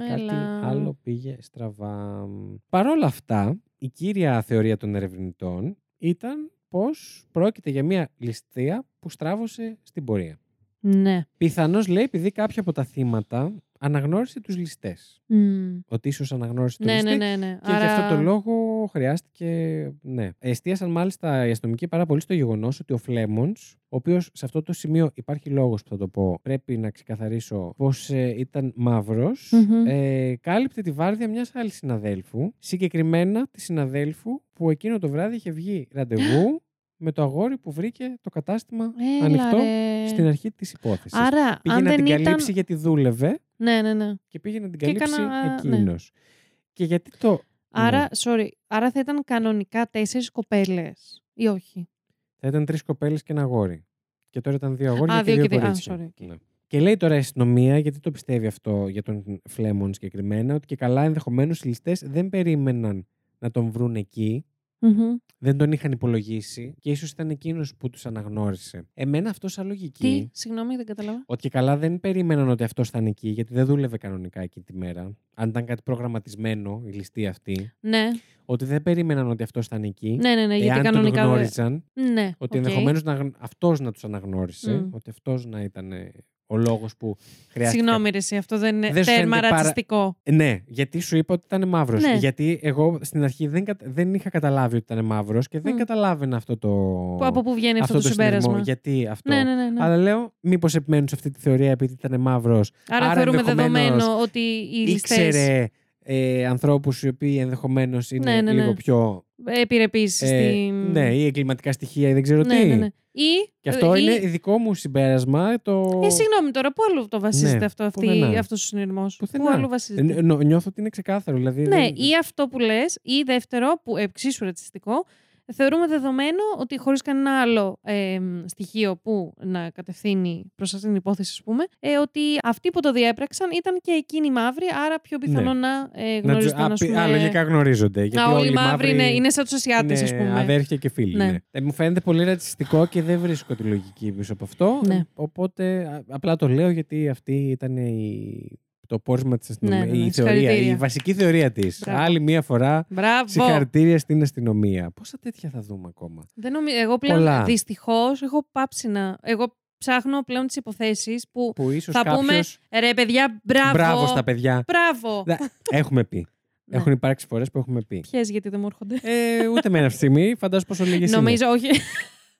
Κάτι Έλα. άλλο πήγε στραβά. Παρ' όλα αυτά, η κύρια θεωρία των ερευνητών ήταν πως πρόκειται για μια ληστεία που στράβωσε στην πορεία. Ναι. Πιθανώς λέει επειδή κάποια από τα θύματα αναγνώρισε τους ληστές. Μμ. Ότι ίσως αναγνώρισε τον Ναι, ληστή ναι, ναι, ναι. και γι' αυτό το λόγο χρειάστηκε. Ναι. Εστίασαν μάλιστα οι αστυνομικοί πάρα πολύ στο γεγονός ότι ο Φλέμονς, ο οποίος σε αυτό το σημείο υπάρχει λόγος που θα το πω, πρέπει να ξεκαθαρίσω πω ήταν μαύρος, Μμμ. ε, κάλυπτε τη βάρδια μιας άλλης συναδέλφου, συγκεκριμένα τη συναδέλφου που εκείνο το βράδυ είχε βγει ραντεβού *gasps* με το αγόρι που βρήκε το κατάστημα Έλα, ανοιχτό ρε. στην αρχή της υπόθεσης. Άρα, Πήγε αν να δεν την ήταν... καλύψει γιατί δούλευε Ναι, ναι, ναι. και πήγε να την Και καλύψει έκανα, ναι. εκείνος. Και γιατί το. Άρα, Ναι. sorry, άρα θα ήταν κανονικά τέσσερις κοπέλες ή όχι; Θα ήταν τρεις κοπέλες και ένα αγόρι. Και τώρα ήταν δύο αγόρια Α, και δύο δύο, και δύο. Α, κορίτσια. sorry, okay. Ναι. Και λέει τώρα η αστυνομία, γιατί το πιστεύει αυτό για τον Φλέμον συγκεκριμένα, ότι και καλά ενδεχομένως οι ληστές δεν περίμεναν να τον βρουν εκεί, Μμμ. δεν τον είχαν υπολογίσει και ίσως ήταν εκείνος που τους αναγνώρισε. Εμένα αυτό σαν λογική. Τι, συγγνώμη, δεν κατάλαβα. Ότι και καλά δεν περίμεναν ότι αυτός ήταν εκεί, γιατί δεν δούλευε κανονικά εκεί τη μέρα. Αν ήταν κάτι προγραμματισμένο, η ληστεία αυτή. Ναι, Ότι δεν περίμεναν ότι αυτός ήταν εκεί. ναι, ναι, ναι γιατί εάν κανονικά. τον δεν- γνώριζαν, Ναι, ότι οκ. ενδεχομένως αυτός να τους αναγνώρισε, Μμ. ότι αυτός να ήταν ε, ο λόγος που χρειάστηκε. Συγγνώμη, ρε, συ, αυτό δεν είναι Δεν σου τέρμα φαίνεται πάρα- ρατσιστικό. Ναι, γιατί σου είπα ότι ήταν μαύρος. Ναι. Γιατί εγώ στην αρχή δεν, κατα- δεν είχα καταλάβει ότι ήταν μαύρος και δεν Μμ. καταλάβαινα αυτό το. Που, από πού βγαίνει αυτό, το, συνδεσμό. συμπέρασμα. Γιατί αυτό. Ναι, ναι, ναι. ναι. Αλλά λέω, μήπως επιμένουν σε αυτή τη θεωρία επειδή ήταν μαύρος. Άρα, άρα θεωρούμε ενδεχομένως δεδομένο ότι οι ληστές Ήξερε ε, ανθρώπους οι οποίοι ενδεχομένως είναι Ναι, ναι, ναι. λίγο πιο. επιρρεπείς ε, στην... Ναι, ή εγκληματικά στοιχεία ή δεν ξέρω ναι, τι. ναι, ναι. Ή, Και αυτό ή- είναι δικό μου συμπέρασμα. Το... Ε, συγγνώμη τώρα, πού αλλού το βασίζεται Ναι, αυτό, αυτή, πουθενά. αυτός ο συνειρμός; Πουθενά. Πού αλλού Ε, βασίζεται; νο- νιώθω ότι είναι ξεκάθαρο. Δηλαδή, Ναι, δεν- ή αυτό που λες, ή δεύτερο, που εξίσου ρατσιστικό, θεωρούμε δεδομένο ότι χωρίς κανένα άλλο ε, στοιχείο που να κατευθύνει προς αυτήν την υπόθεση, ας πούμε, ε, ότι αυτοί που το διέπραξαν ήταν και εκείνοι μαύροι, άρα πιο πιθανό Ναι. να ε, να τους- γνωριστούν, α, ας πι- πούμε... α, λογικά γνωρίζονται. Γιατί Α, όλοι οι οι μαύροι είναι, είναι σαν τους Ασιάτες, ας είναι πούμε. αδέρφια και φίλοι. Ναι. Ναι. Ε, μου φαίνεται πολύ ρατσιστικό και δεν βρίσκω τη λογική πίσω από αυτό. Ναι. Ε, Οπότε α, απλά το λέω γιατί αυτή ήταν η... το πόρισμα της αστυνομία. Ναι, ναι, ναι. η, θεωρία, Συγχαρητήρια. η βασική θεωρία της. Μπράβο. Άλλη μία φορά. Μπράβο! Συγχαρητήρια στην αστυνομία. Πόσα τέτοια θα δούμε ακόμα; Δεν νομίζω, εγώ πλέον Πολλά. δυστυχώς έχω πάψει να... Εγώ ψάχνω πλέον τις υποθέσεις που Που ίσως θα κάποιο. πούμε ρε παιδιά μπράβο. Μπράβο στα παιδιά. Μπράβο. Δε- Έχουμε πει. Ναι. Έχουν υπάρξει φορές που έχουμε πει. Ποιες γιατί δεν μου έρχονται. Ε, ούτε με αυτή τη *laughs* στιγμή. Φαντάζομαι πόσο λίγες είναι. Νομίζω, όχι.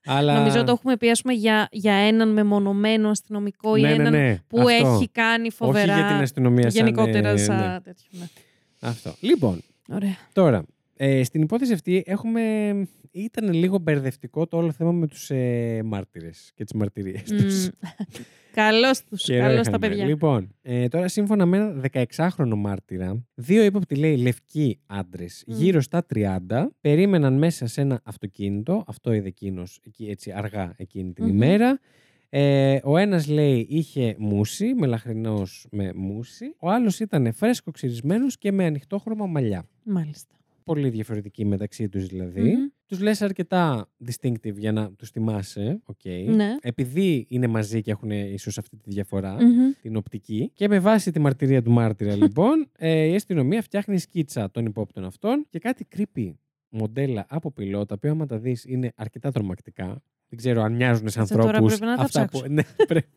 Αλλά... Νομίζω το έχουμε πει ας πούμε, για, για έναν μεμονωμένο αστυνομικό ή ναι, ναι, έναν ναι. που Αυτό. έχει κάνει φοβερά. Όχι για την αστυνομία σαν, Γενικότερα ε, σαν ναι. τέτοιο. Ναι. Αυτό. Λοιπόν, Ωραία. τώρα, ε, στην υπόθεση αυτή έχουμε... Ήταν λίγο μπερδευτικό το όλο θέμα με τους ε, μάρτυρες και τις μαρτυρίες τους. Μμ. *laughs* Καλώς τους. Καιρό Καλώς τα είχαμε. παιδιά. Λοιπόν, ε, τώρα σύμφωνα με ένα 16χρονο μάρτυρα, δύο ύποπτοι λέει λευκοί άντρες Μμ. γύρω στα 30 περίμεναν μέσα σε ένα αυτοκίνητο. Αυτό είδε εκείνος έτσι αργά εκείνη την Μμμ. ημέρα. Ε, ο ένας λέει είχε μούσι, μελαχρινός με μούσι. Ο άλλος ήταν φρεσκοξυρισμένος και με ανοιχτόχρωμα μαλλιά. Μάλιστα. Πολύ διαφορετικοί μεταξύ τους δηλαδή. Μμμ. Τους λες αρκετά distinctive για να τους θυμάσαι. οκ. Ναι. Επειδή είναι μαζί και έχουν ίσως αυτή τη διαφορά Μμμ. την οπτική. Και με βάση τη μαρτυρία του μάρτυρα, *laughs* λοιπόν, ε, η αστυνομία φτιάχνει σκίτσα των υπόπτων αυτών και κάτι creepy μοντέλα από πυλό, τα οποία άμα τα δεις είναι αρκετά τρομακτικά. Δεν ξέρω αν μοιάζουν σε Κάτσε, τώρα ανθρώπους. πρέπει να τα ψάξω. *laughs* ναι, πρέπει.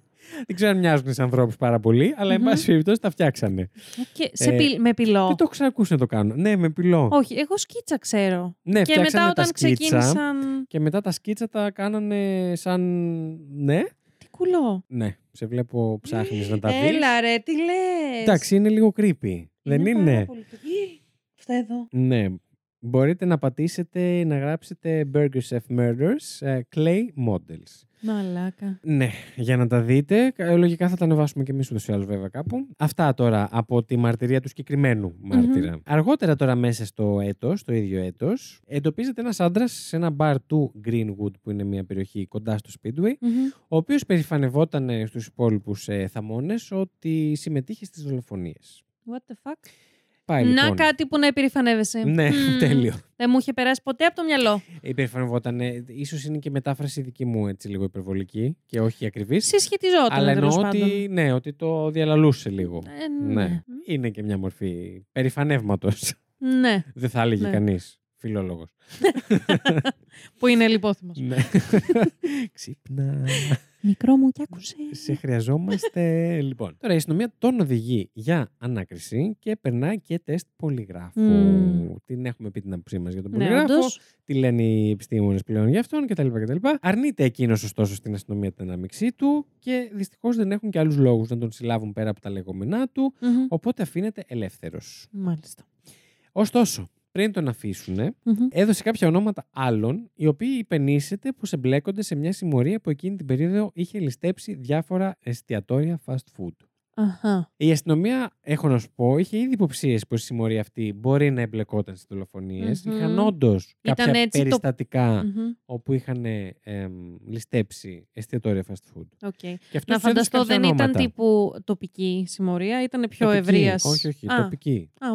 Δεν ξέρω αν μοιάζουν σε ανθρώπους πάρα πολύ, αλλά εν Μμμ. πάση περιπτώσει τα φτιάξανε. Και σε Ε, πυ- με πυλό. Δεν το έχω ξανακούσει να το κάνω. Ναι, με πυλό. Όχι, εγώ σκίτσα ξέρω. Ναι, και φτιάξανε μετά τα όταν σκίτσα ξεκίνησαν. και μετά τα σκίτσα τα κάνανε σαν. Ναι, Τι κουλό. ναι. Σε βλέπω ψάχνεις να τα δεις. Έλα ρε, τι λες. Εντάξει, είναι λίγο creepy. Δεν πάρα είναι. πολύ- Ι, Αυτά εδώ. Ναι. Μπορείτε να πατήσετε, να γράψετε Burger Chef Murders ε, Clay Models. Μαλάκα. Ναι, για να τα δείτε. Ε, Λογικά θα τα ανεβάσουμε και εμείς ούτως ή άλλως, βέβαια, κάπου. Αυτά τώρα από τη μαρτυρία του συγκεκριμένου μάρτυρα. Αργότερα, τώρα, μέσα στο έτος, το ίδιο έτος, εντοπίζεται ένας άντρας σε ένα μπαρ του Greenwood, που είναι μια περιοχή κοντά στο Speedway, Μμμ. ο οποίος περηφανευόταν στους υπόλοιπους ε, θαμώνες ότι συμμετείχε στις δολοφονίες. What the fuck; Πάει Να λοιπόν. κάτι που να υπερηφανεύεσαι. Ναι, Μμμ. *laughs* τέλειο. Δεν μου είχε περάσει ποτέ από το μυαλό. Υπερηφανευόταν. ίσως είναι και μετάφραση δική μου έτσι λίγο υπερβολική και όχι ακριβής. Συσχετιζόταν. Αλλά τέλος εννοώ πάντων. ότι, ναι, ότι το διαλαλούσε λίγο. Ε, ναι. ναι. Είναι και μια μορφή περηφανεύματος. Ναι. Δεν θα έλεγε Ναι. κανείς. Φιλόλογος. *laughs* Που είναι λιπόθυμος. ναι. *laughs* Ξύπνα. Μικρό μου κι άκουσε. Σε χρειαζόμαστε. *laughs* λοιπόν. Τώρα η αστυνομία τον οδηγεί για ανάκριση και περνάει και τεστ πολυγράφου. Μμμ. Την έχουμε πει την άποψή μας για τον Ναι, πολυγράφο. όντως. τι λένε οι επιστήμονες πλέον για αυτόν κτλ. κτλ. Αρνείται εκείνος ωστόσο στην αστυνομία την ανάμειξή του και δυστυχώς δεν έχουν και άλλους λόγους να τον συλλάβουν πέρα από τα λεγόμενά του, Μμμ. οπότε αφήνεται ελεύθερος. Μάλιστα. Ωστόσο, πριν τον αφήσουν, Μμμ. έδωσε κάποια ονόματα άλλων, οι οποίοι υπαινίσσεται πως εμπλέκονται σε μια συμμορία που εκείνη την περίοδο είχε ληστέψει διάφορα εστιατόρια fast food. Αχα. Η αστυνομία, έχω να σου πω, είχε ήδη υποψίες πως η συμμορία αυτή μπορεί να εμπλεκόταν στις δολοφονίες. Μμμ. Είχαν όντως κάποια έτσι το- περιστατικά Μμμ. όπου είχαν εμ, ληστέψει εστιατόρια fast food. Οκ. Και αυτό Να τους έδωσε φανταστώ κάποια δεν ήταν ονόματα. τύπου τοπική συμμορία, ήταν πιο Τοπική. ευρείας. Όχι, όχι, Α, τοπική. α,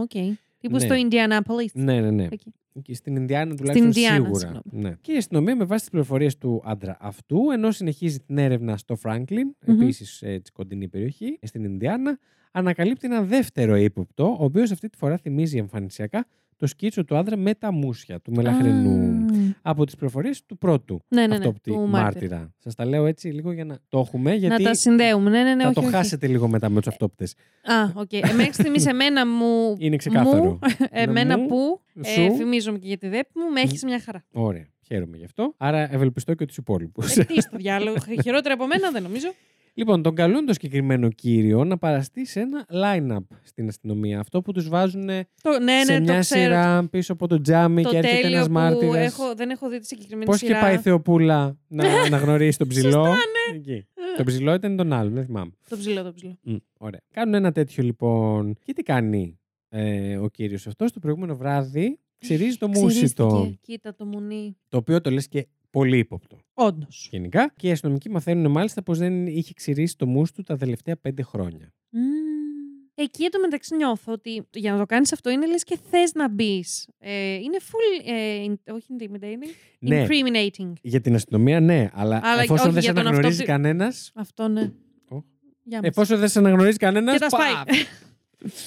οκ. Τύπου Ναι. στο Indianapolis. Ναι, ναι, ναι. Εκεί. Και στην Ινδιάνα τουλάχιστον Ινδιάνα, σίγουρα. συγγνώμη. Ναι. Και η αστυνομία με βάση τις πληροφορίες του άντρα αυτού, ενώ συνεχίζει την έρευνα στο Φράγκλιν, Μμμ. επίσης έτσι κοντινή περιοχή, στην Ινδιάνα, ανακαλύπτει ένα δεύτερο ύποπτο, ο οποίος αυτή τη φορά θυμίζει εμφανισιακά το σκίτσο του άντρα με τα μούσια του μελαχρινού. Α, Από τις πληροφορίε του πρώτου Ναι, ναι, ναι. αυτόπτη του μάρτυρα. μάρτυρα. Σας τα λέω έτσι λίγο για να το έχουμε, γιατί Να τα συνδέουμε. Ναι, ναι, ναι. θα όχι, το όχι. χάσετε λίγο μετά με τους αυτόπτες. Α, οκ. Okay. Μέχρι στιγμής εμένα μου. *laughs* Είναι ξεκάθαρο. Μου, εμένα μου, που. Ε, σου. φημίζομαι και για τη ντέμπι μου, με έχεις μια χαρά. Ωραία. Χαίρομαι γι' αυτό. Άρα ευελπιστώ και τους υπόλοιπους. Ε, τι στο διάλογο. Χειρότερα από μένα δεν νομίζω. Λοιπόν, τον καλούν το συγκεκριμένο κύριο να παραστεί σε ένα line-up στην αστυνομία. Αυτό που τους βάζουν Το, ναι, σε ναι, μια το ξέρω. σειρά πίσω από το τζάμι Το και έρχεται τέλειο ένας που μάρτυρας. έχω, δεν έχω δει τη συγκεκριμένη Πώς σειρά. και πάει η Θεοπούλα να, να γνωρίσει τον ψηλό; Σωστά, Εκεί. Το ψηλό ήταν τον άλλον, δεν θυμάμαι. Το ψηλό, το ψηλό. Μμ, ωραία. Κάνουν ένα τέτοιο λοιπόν. Και τι κάνει ε, ο κύριος αυτός; Το προηγούμενο βράδυ. Ξυρίζει το μουσιτο. Ξυρίστηκε. Κοίτα το μουνί. Το οποίο το λες και πολύ ύποπτο. Όντως. Γενικά. Και οι αστυνομικοί μαθαίνουν μάλιστα πως δεν είχε ξυρίσει το μους του τα τελευταία πέντε χρόνια. Εκεί εντωμεταξύ νιώθω ότι για να το κάνεις αυτό είναι λες και θες να μπεις. Ε, είναι full, ε, in- όχι intimidating, Ναι, incriminating. για την αστυνομία ναι, αλλά, Αλλά εφόσον όχι δεν σε για τον αναγνωρίζει αυτό- κανένα. Αυτό ναι. Ω. Για μας. Εφόσον δεν σε αναγνωρίζει κανένας. Και τα σπάει.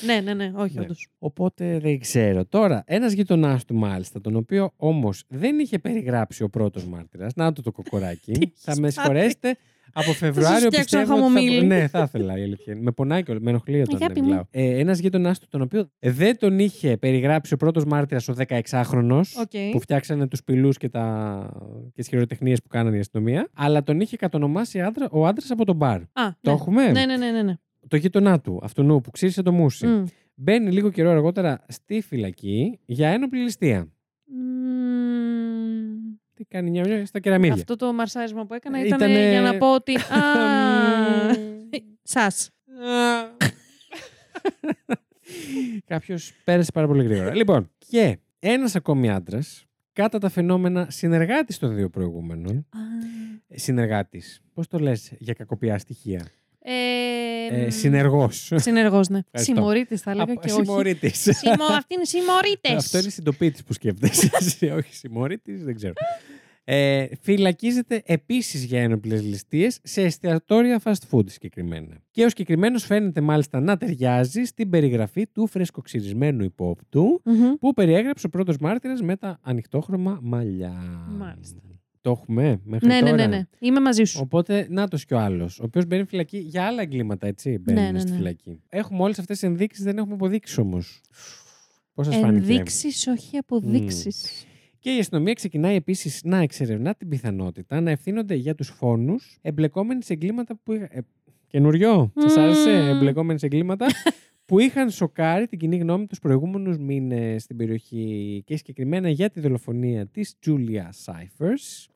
Ναι, ναι, ναι, όχι Ναι. όντως. Οπότε δεν ξέρω. Τώρα, ένας γείτονάς του μάλιστα, τον οποίο όμως δεν είχε περιγράψει ο πρώτος μάρτυρας. Να το το κοκοράκι. *laughs* Τι θα έχεις με πάθει; συγχωρέσετε. Από Φεβρουάριο φτιάξω πιστεύω. ένα ότι θα... χαμομήλι. Ναι, θα ήθελα η αλήθεια. είναι. Με πονάει και με ενοχλεί όταν Αγάπη δεν μου. μιλάω. Ε, ένας γείτονάς του, τον οποίο δεν τον είχε περιγράψει ο πρώτος μάρτυρας ο 16χρονος. Οκ. Που φτιάξανε τους πηλούς και, τα... και τις χειροτεχνίες που κάνανε η αστυνομία. Αλλά τον είχε κατονομάσει άντρα, ο άντρας από τον μπαρ. Α, Το ναι. έχουμε; Ναι, ναι, ναι, ναι. ναι. Το γείτονά του, αυτού που ξύρισε το μουσι. Μμ. Μπαίνει λίγο καιρό αργότερα στη φυλακή για ένοπλη ληστεία. Μμμ. Τι κάνει μια μια στα κεραμίδια. Αυτό το μαρσάρισμα που έκανα Ε, ήταν ήτανε- για να πω ότι. *laughs* Α, Σας. *laughs* Κάποιος πέρασε πάρα πολύ γρήγορα. λοιπόν, και ένας ακόμη άντρας, κατά τα φαινόμενα συνεργάτης των δύο προηγούμενων. Συνεργάτης. Πώς το λες για κακοποιά στοιχεία; Ε, Ε, Συνεργός. Συνεργός, ναι. Ευχαριστώ. Συμμορίτη, θα έλεγα και όχι. Συμμορίτη. Συμμο... Αυτοί είναι συμμορίτε. Αυτό είναι συντοπίτης που σκέφτεσαι. εσύ, όχι συμμορίτη, δεν ξέρω. Ε, φυλακίζεται επίσης για ένοπλες ληστείες σε εστιατόρια fast food συγκεκριμένα. Και ο συγκεκριμένος φαίνεται μάλιστα να ταιριάζει στην περιγραφή του φρεσκοξυρισμένου υπόπτου Μμμ. που περιέγραψε ο πρώτος μάρτυρας με τα ανοιχτόχρωμα μαλλιά. Μάλιστα. Το έχουμε μέχρι Ναι, ναι, τώρα. ναι, ναι. Είμαι μαζί σου. Οπότε, να το κι ο άλλος, ο οποίος μπαίνει φυλακή για άλλα εγκλήματα, έτσι. Μπαίνει Ναι, ναι, στη ναι. φυλακή. Έχουμε όλες αυτές τις ενδείξεις, δεν έχουμε αποδείξεις όμως. Πώς σας φάνηκε; Ενδείξεις, όχι αποδείξεις. Και η αστυνομία ξεκινάει επίσης να εξερευνά την πιθανότητα να ευθύνονται για τους φόνους εμπλεκόμενοι σε εγκλήματα που. είχα- Ε, καινουριό, σας άρεσε, Μμμ. εμπλεκόμενοι σε εγκλήματα; *laughs* που είχαν σοκάρει την κοινή γνώμη τους προηγούμενους μήνες στην περιοχή και συγκεκριμένα για τη δολοφονία της Julia Cyphers.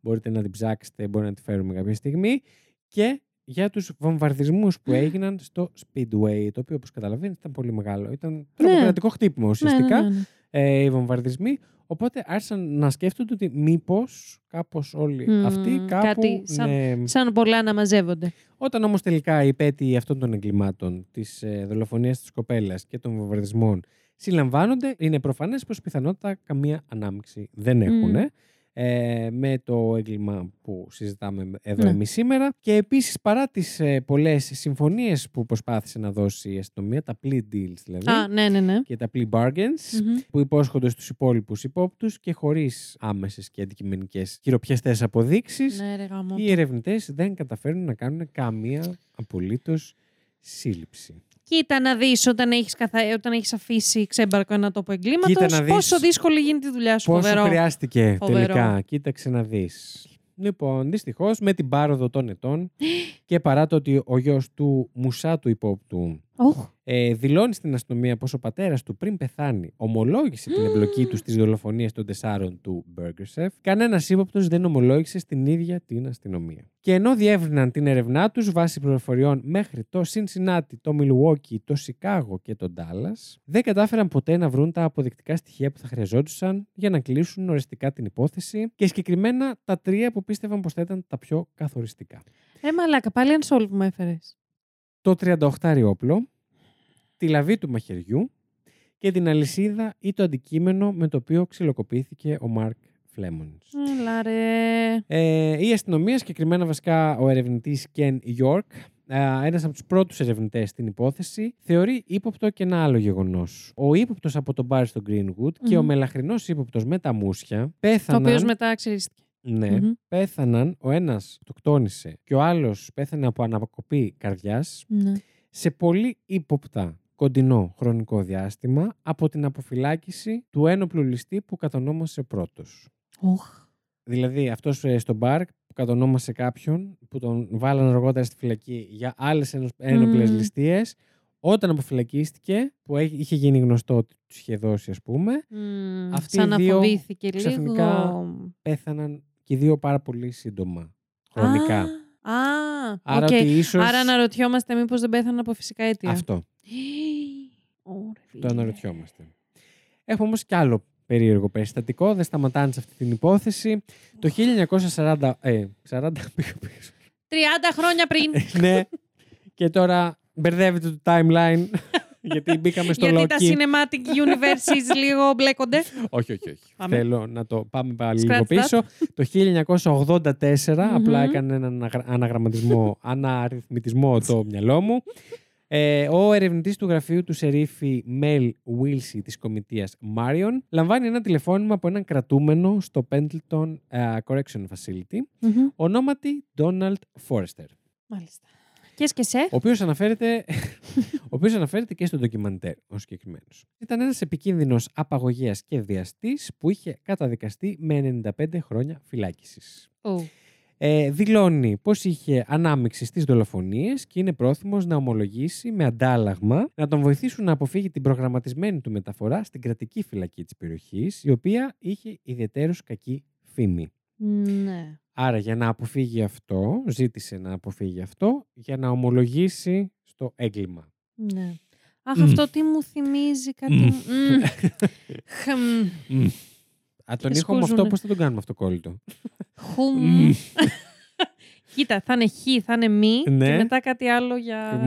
Μπορείτε να την ψάξετε, μπορεί να τη φέρουμε κάποια στιγμή. Και για τους βομβαρδισμούς που έγιναν στο Speedway, το οποίο όπως καταλαβαίνετε ήταν πολύ μεγάλο. Ήταν τρομοκρατικό χτύπημα ουσιαστικά Ναι, ναι, ναι. Ε, οι βομβαρδισμοί. Οπότε άρχισαν να σκέφτονται ότι μήπως κάπως όλοι Μμμ, αυτοί κάπου... κάτι σαν- ναι. Σαν πολλά να μαζεύονται. Όταν όμως τελικά οι υπέτειοι αυτών των εγκλημάτων, της ε, δολοφονίας της κοπέλας και των βομβαρδισμών συλλαμβάνονται, είναι προφανές πως πιθανότητα καμία ανάμειξη δεν έχουν. Μμ. Ε, με το έγκλημα που συζητάμε εδώ Ναι. εμείς σήμερα και επίσης παρά τις ε, πολλές συμφωνίες που προσπάθησε να δώσει η αστυνομία, τα plea deals δηλαδή Α, ναι, ναι, ναι. και τα plea bargains Μμμ. που υπόσχονται στους υπόλοιπους υπόπτους και χωρίς άμεσες και αντικειμενικές χειροπιαστές αποδείξεις Ναι, ρε γάμο. οι ερευνητές δεν καταφέρνουν να κάνουν καμία απολύτως σύλληψη. Κοίτα να δεις όταν έχεις καθα... όταν έχεις αφήσει ξέμπαρκο ένα τόπο Κοίτα εγκλήματο, να δεις πόσο δύσκολη γίνεται η δουλειά σου. Πόσο φοβερό. χρειάστηκε Φοβερό. τελικά, κοίταξε να δεις. Λοιπόν, δυστυχώς με την πάροδο των ετών *gasps* και παρά το ότι ο γιος του Μουσά του υπόπτου Οχ. ε, δηλώνει στην αστυνομία πως ο πατέρας του πριν πεθάνει ομολόγησε την εμπλοκή του στις δολοφονίες των τεσσάρων του Burger Chef, κανένας ύποπτος δεν ομολόγησε στην ίδια την αστυνομία. Και ενώ διεύρυναν την έρευνά τους βάσει πληροφοριών μέχρι το Cincinnati, το Milwaukee, το Σικάγο και το Dallas, δεν κατάφεραν ποτέ να βρουν τα αποδεικτικά στοιχεία που θα χρειαζόντουσαν για να κλείσουν οριστικά την υπόθεση και συγκεκριμένα τα τρία που πίστευαν πως θα ήταν τα πιο καθοριστικά. Ε, μαλάκα, πάλι unsolved μου έφερες. Το 38 όπλο, τη λαβή του μαχαιριού και την αλυσίδα ή το αντικείμενο με το οποίο ξυλοκοπήθηκε ο Μάρκ Φλέμονς. Έλα ρε. Ε, η αστυνομία, συγκεκριμένα βασικά ο ερευνητής Ken York, ε, ένας από τους πρώτους ερευνητές στην υπόθεση, θεωρεί ύποπτο και ένα άλλο γεγονός. Ο ύποπτος από τον μπάρ στο Greenwood και ο Μμμ. μελαχρινός ύποπτος με τα μουσια Το πέθαναν... οποίο μετά ξυρίστηκε. Ναι, Μμμ. πέθαναν, ο ένας το κτόνησε και ο άλλος πέθανε από αναποκοπή καρδιάς Ναι. σε πολύ ύποπτα κοντινό χρονικό διάστημα από την αποφυλάκηση του ένοπλου ληστή που κατονόμασε πρώτος. Οχ. Δηλαδή αυτός ε, στο μπαρ που κατονόμασε κάποιον που τον βάλαν αργότερα στη φυλακή για άλλες ένο- ένοπλες Μμμ. ληστείες όταν αποφυλακίστηκε που έχει- είχε γίνει γνωστό ότι τους είχε δώσει ας πούμε Μμμ, Αυτοί Σαν οι να δύο φοβήθηκε ξαφνικά λίγο. πέθαναν και οι δύο πάρα πολύ σύντομα χρονικά. Α, α, Άρα οκ. ότι ίσως Άρα αναρωτιόμαστε μήπως δεν πέθαναν από φυσικά αίτια. αυτό *gasps* Ωραία, το φίλε. αναρωτιόμαστε. Έχουμε όμως κι άλλο περίεργο περιστατικό, δεν σταματάνε σε αυτή την υπόθεση. Το 1940... Ε, 40 *laughs* πήγα πίσω. 30 χρόνια πριν. ναι. Και τώρα μπερδεύεται το timeline *laughs* γιατί μπήκαμε στο γιατί τα Loki. cinematic universes *laughs* λίγο μπλέκονται; Όχι, όχι, όχι. Πάμε. Θέλω να το πάμε πάλι scratch λίγο πίσω. Το 1984, απλά Μμμ. έκανε έναν αναγρα- αναγραμματισμό, *laughs* αναριθμητισμό το μυαλό μου. Ε, ο ερευνητής του γραφείου του Σερίφη Μέλ Βίλσι της κομιτείας Μάριον λαμβάνει ένα τηλεφώνημα από έναν κρατούμενο στο Pendleton ε, Correction Facility Μμμ. ονόματι Donald Forrester Μάλιστα. Και σκεσέ. ο οποίος αναφέρεται, *laughs* ο οποίος αναφέρεται και στο ντοκιμαντέρ ο συγκεκριμένος. Ήταν ένας επικίνδυνος απαγωγέας και βιαστής που είχε καταδικαστεί με 95 χρόνια φυλάκισης. Ου. Ε, δηλώνει πως είχε ανάμειξη στις δολοφονίες και είναι πρόθυμος να ομολογήσει με αντάλλαγμα να τον βοηθήσουν να αποφύγει την προγραμματισμένη του μεταφορά στην κρατική φυλακή της περιοχής, η οποία είχε ιδιαίτερως κακή φήμη. Ναι. Άρα για να αποφύγει αυτό, ζήτησε να αποφύγει αυτό για να ομολογήσει στο έγκλημα. Ναι. Αχ, Μμ. αυτό τι μου θυμίζει κάτι. Μμ. μου- Μμ. Χμ. Μμ. Α, τον Και ήχο με αυτό σκούζουνε. πώς θα τον κάνουμε αυτό κόλλητο; Χουμ. Μμ. Κοίτα, θα είναι χ, θα είναι μη Ναι. και μετά κάτι άλλο για...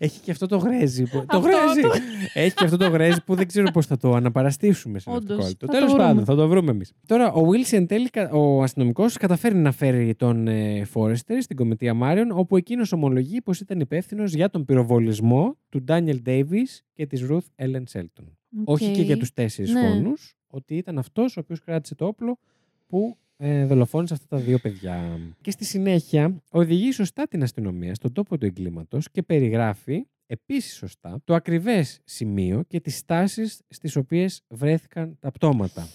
Μμ. Έχει και αυτό το γρέζι. Που... το Αυτό, γρέζι! το- Έχει και αυτό το γρέζι που δεν ξέρω πώς θα το αναπαραστήσουμε σε αυτό το Όντως, κόλλητο. θα το Τέλο βρούμε. πάντων, θα το βρούμε εμείς. Τώρα, ο Wilson εν τέλει, κα- ο αστυνομικός, καταφέρει να φέρει τον ε, Φόρεστερ στην κομιτεία Μάριον, όπου εκείνος ομολογεί πως ήταν υπεύθυνος για τον πυροβολισμό του Ντάνιελ Ντέιβι και της Ruth Ellen Shelton. Όχι και Οκ. για τους τέσσερις Ναι. φόνους, ότι ήταν αυτός ο οποίος κράτησε το όπλο που ε, δολοφόνησε αυτά τα δύο παιδιά. Και στη συνέχεια οδηγεί σωστά την αστυνομία στον τόπο του εγκλήματος και περιγράφει επίσης σωστά το ακριβές σημείο και τις στάσεις στις οποίες βρέθηκαν τα πτώματα.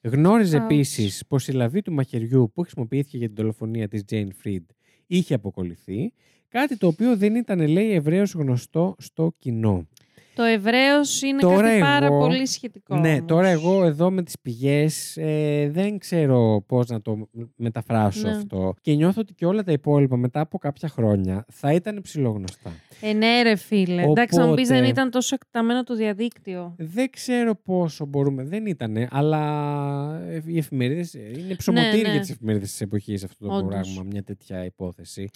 Γνώριζε Ouch. επίσης πως η λαβή του μαχαιριού που χρησιμοποιήθηκε για την δολοφονία της Jayne Friedt είχε αποκολληθεί, κάτι το οποίο δεν ήταν, λέει, ευρέως γνωστό στο κοινό. Το Εβραίος είναι Τώρα κάτι πάρα εγώ- πολύ σχετικό. Ναι, όμως. τώρα εγώ εδώ με τις πηγές ε, δεν ξέρω πώς να το μεταφράσω Ναι. αυτό. Και νιώθω ότι και όλα τα υπόλοιπα μετά από κάποια χρόνια θα ήταν ψηλόγνωστα. Ε, ναι, ρε φίλε. Εντάξει, να μου πει Οπότε- δεν ήταν τόσο εκταμένο το διαδίκτυο. Δεν ξέρω πόσο μπορούμε. Δεν ήτανε, αλλά ε, οι εφημερίδες ε, είναι ψωμοτήρι ναι. για τις εφημερίδες της εποχής αυτό το Όντως. πράγμα, μια τέτοια υπόθεση.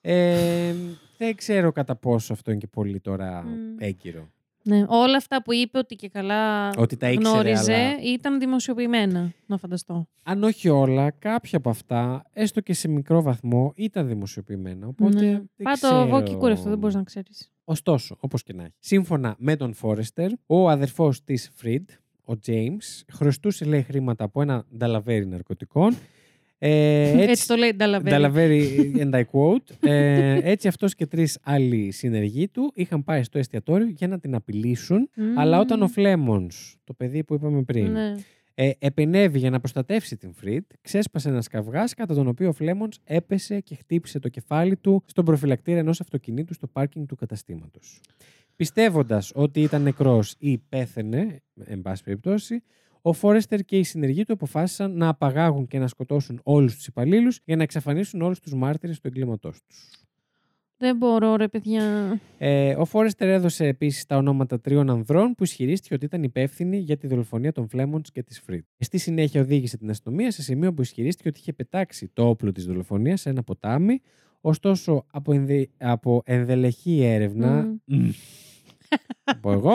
Ε, δεν ξέρω κατά πόσο αυτό είναι και πολύ τώρα Μμ. έγκυρο. Ναι, όλα αυτά που είπε ότι και καλά Ότι τα ήξερε, γνώριζε αλλά- ήταν δημοσιοποιημένα, να φανταστώ. αν όχι όλα, κάποια από αυτά, έστω και σε μικρό βαθμό, ήταν δημοσιοποιημένα. Οπότε ναι. δεν Πάτο ξέρω. εγώ και κούρευτο, δεν μπορείς να ξέρεις. Ωστόσο, όπως και να έχει. Σύμφωνα με τον Φόρεστερ, ο αδερφός της Φριντ, ο James, χρωστούσε λέει χρήματα από ένα νταλαβέρι ναρκωτικών. Ε, Έτσι, το λέει Νταλαβέρι. Νταλαβέρι, and I quote. Ε, έτσι αυτός και τρεις άλλοι συνεργοί του είχαν πάει στο εστιατόριο για να την απειλήσουν. Μμμ. Αλλά όταν ο Φλέμονς, το παιδί που είπαμε πριν, Ναι. ε, επενέβη για να προστατεύσει την Φρίτ, ξέσπασε ένα καυγά κατά τον οποίο ο Φλέμονς έπεσε και χτύπησε το κεφάλι του στον προφυλακτήρα ενός αυτοκινήτου στο πάρκινγκ του καταστήματος. Πιστεύοντας ότι ήταν νεκρός ή πέθαινε, εν πάση περιπτώσει, ο Φόρεστερ και οι συνεργοί του αποφάσισαν να απαγάγουν και να σκοτώσουν όλους τους υπαλλήλους για να εξαφανίσουν όλους τους μάρτυρες του εγκλήματός τους. Δεν μπορώ, ρε παιδιά. Ε, ο Φόρεστερ έδωσε επίσης τα ονόματα τριών ανδρών που ισχυρίστηκε ότι ήταν υπεύθυνοι για τη δολοφονία των Φλέμονς και της Φρίτ. Στη συνέχεια οδήγησε την αστυνομία σε σημείο που ισχυρίστηκε ότι είχε πετάξει το όπλο της δολοφονίας σε ένα ποτάμι. Ωστόσο, από, ενδε... από ενδελεχή έρευνα. μμ, θα πω εγώ,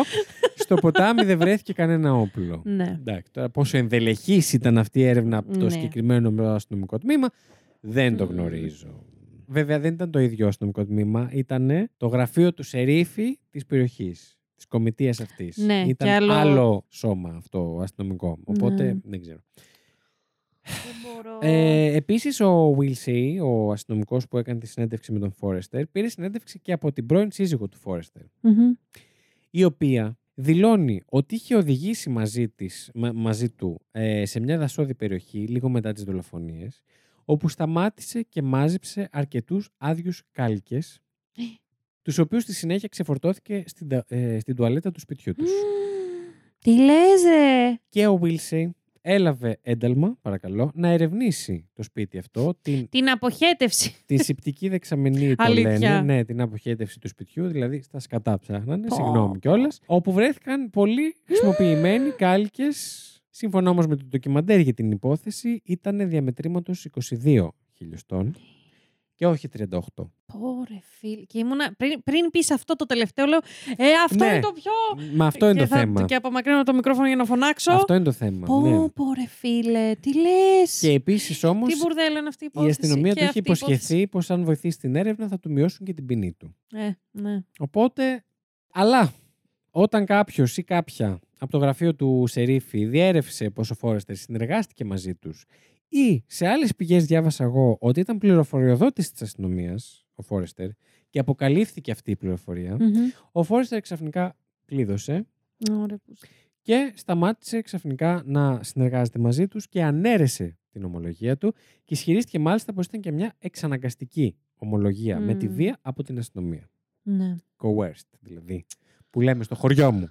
στο ποτάμι δεν βρέθηκε κανένα όπλο. Ναι. Εντάξει, τώρα πόσο ενδελεχής ήταν αυτή η έρευνα από το Ναι. συγκεκριμένο αστυνομικό τμήμα, δεν το Μμμ. γνωρίζω. Βέβαια δεν ήταν το ίδιο αστυνομικό τμήμα, ήταν το γραφείο του σερίφη της περιοχής, της κομιτείας αυτής. Ναι, ήταν και άλλο- σώμα αυτό αστυνομικό, οπότε Ναι. δεν ξέρω. Δεν μπορώ. Ε, επίσης ο Will C, ο αστυνομικός που έκανε τη συνέντευξη με τον Φόρεστερ, πήρε συνέντευξη και από την πρώην σύζυγο του Φόρεστερ Μμμ. η οποία δηλώνει ότι είχε οδηγήσει μαζί, της, μα- μαζί του ε, σε μια δασόδη περιοχή λίγο μετά τις δολοφονίες όπου σταμάτησε και μάζεψε αρκετούς άδειους κάλικες *gasps* τους οποίους στη συνέχεια ξεφορτώθηκε στην, τα- ε, στην τουαλέτα του σπιτιού τους. Τι λες, ρε. Και ο Wilsey έλαβε ένταλμα, παρακαλώ, να ερευνήσει το σπίτι αυτό, την, Την αποχέτευση. την συπτική δεξαμενή το Αλήθεια. λένε, ναι, την αποχέτευση του σπιτιού, δηλαδή στα σκατά ψάχνανε, Πω, συγγνώμη πω. κιόλας. Όπου βρέθηκαν πολύ χρησιμοποιημένοι κάλικε. Σύμφωνα όμως με το ντοκιμαντέρ για την υπόθεση, ήταν διαμετρήματος 22 χιλιοστών και όχι 38. Πόρε φίλε. Και ήμουνα. Πριν, πριν πεις αυτό το τελευταίο, λέω Ε, αυτό Ναι. είναι το πιο. Μα αυτό είναι και το θα- θέμα. Και απομακρύνω το μικρόφωνο για να φωνάξω. Αυτό είναι το θέμα. Πω, ναι. πω, ρε φίλε, τι λες; Και επίσης όμως Τι μπουρδέλο είναι αυτή η η υπόθεση. αστυνομία και του είχε αυτή η υπόθεση; υποσχεθεί πως αν βοηθήσει την έρευνα θα του μειώσουν και την ποινή του. Ε, ναι. Οπότε, αλλά όταν κάποιος ή κάποια από το γραφείο του Σερίφη διέρευσε πως ο Φόρεστερ συνεργάστηκε μαζί τους ή σε άλλες πηγές διάβασα εγώ ότι ήταν πληροφοριοδότης της αστυνομίας ο Φόρεστερ και αποκαλύφθηκε αυτή η πληροφορία, Μμμ. ο Φόρεστερ ξαφνικά κλείδωσε Ωραία, που- και σταμάτησε ξαφνικά να συνεργάζεται μαζί τους και ανέρεσε την ομολογία του και ισχυρίστηκε μάλιστα πως ήταν και μια εξαναγκαστική ομολογία με τη Μμμ. βία από την αστυνομία. Ναι. Coerced δηλαδή, που λέμε στο χωριό μου.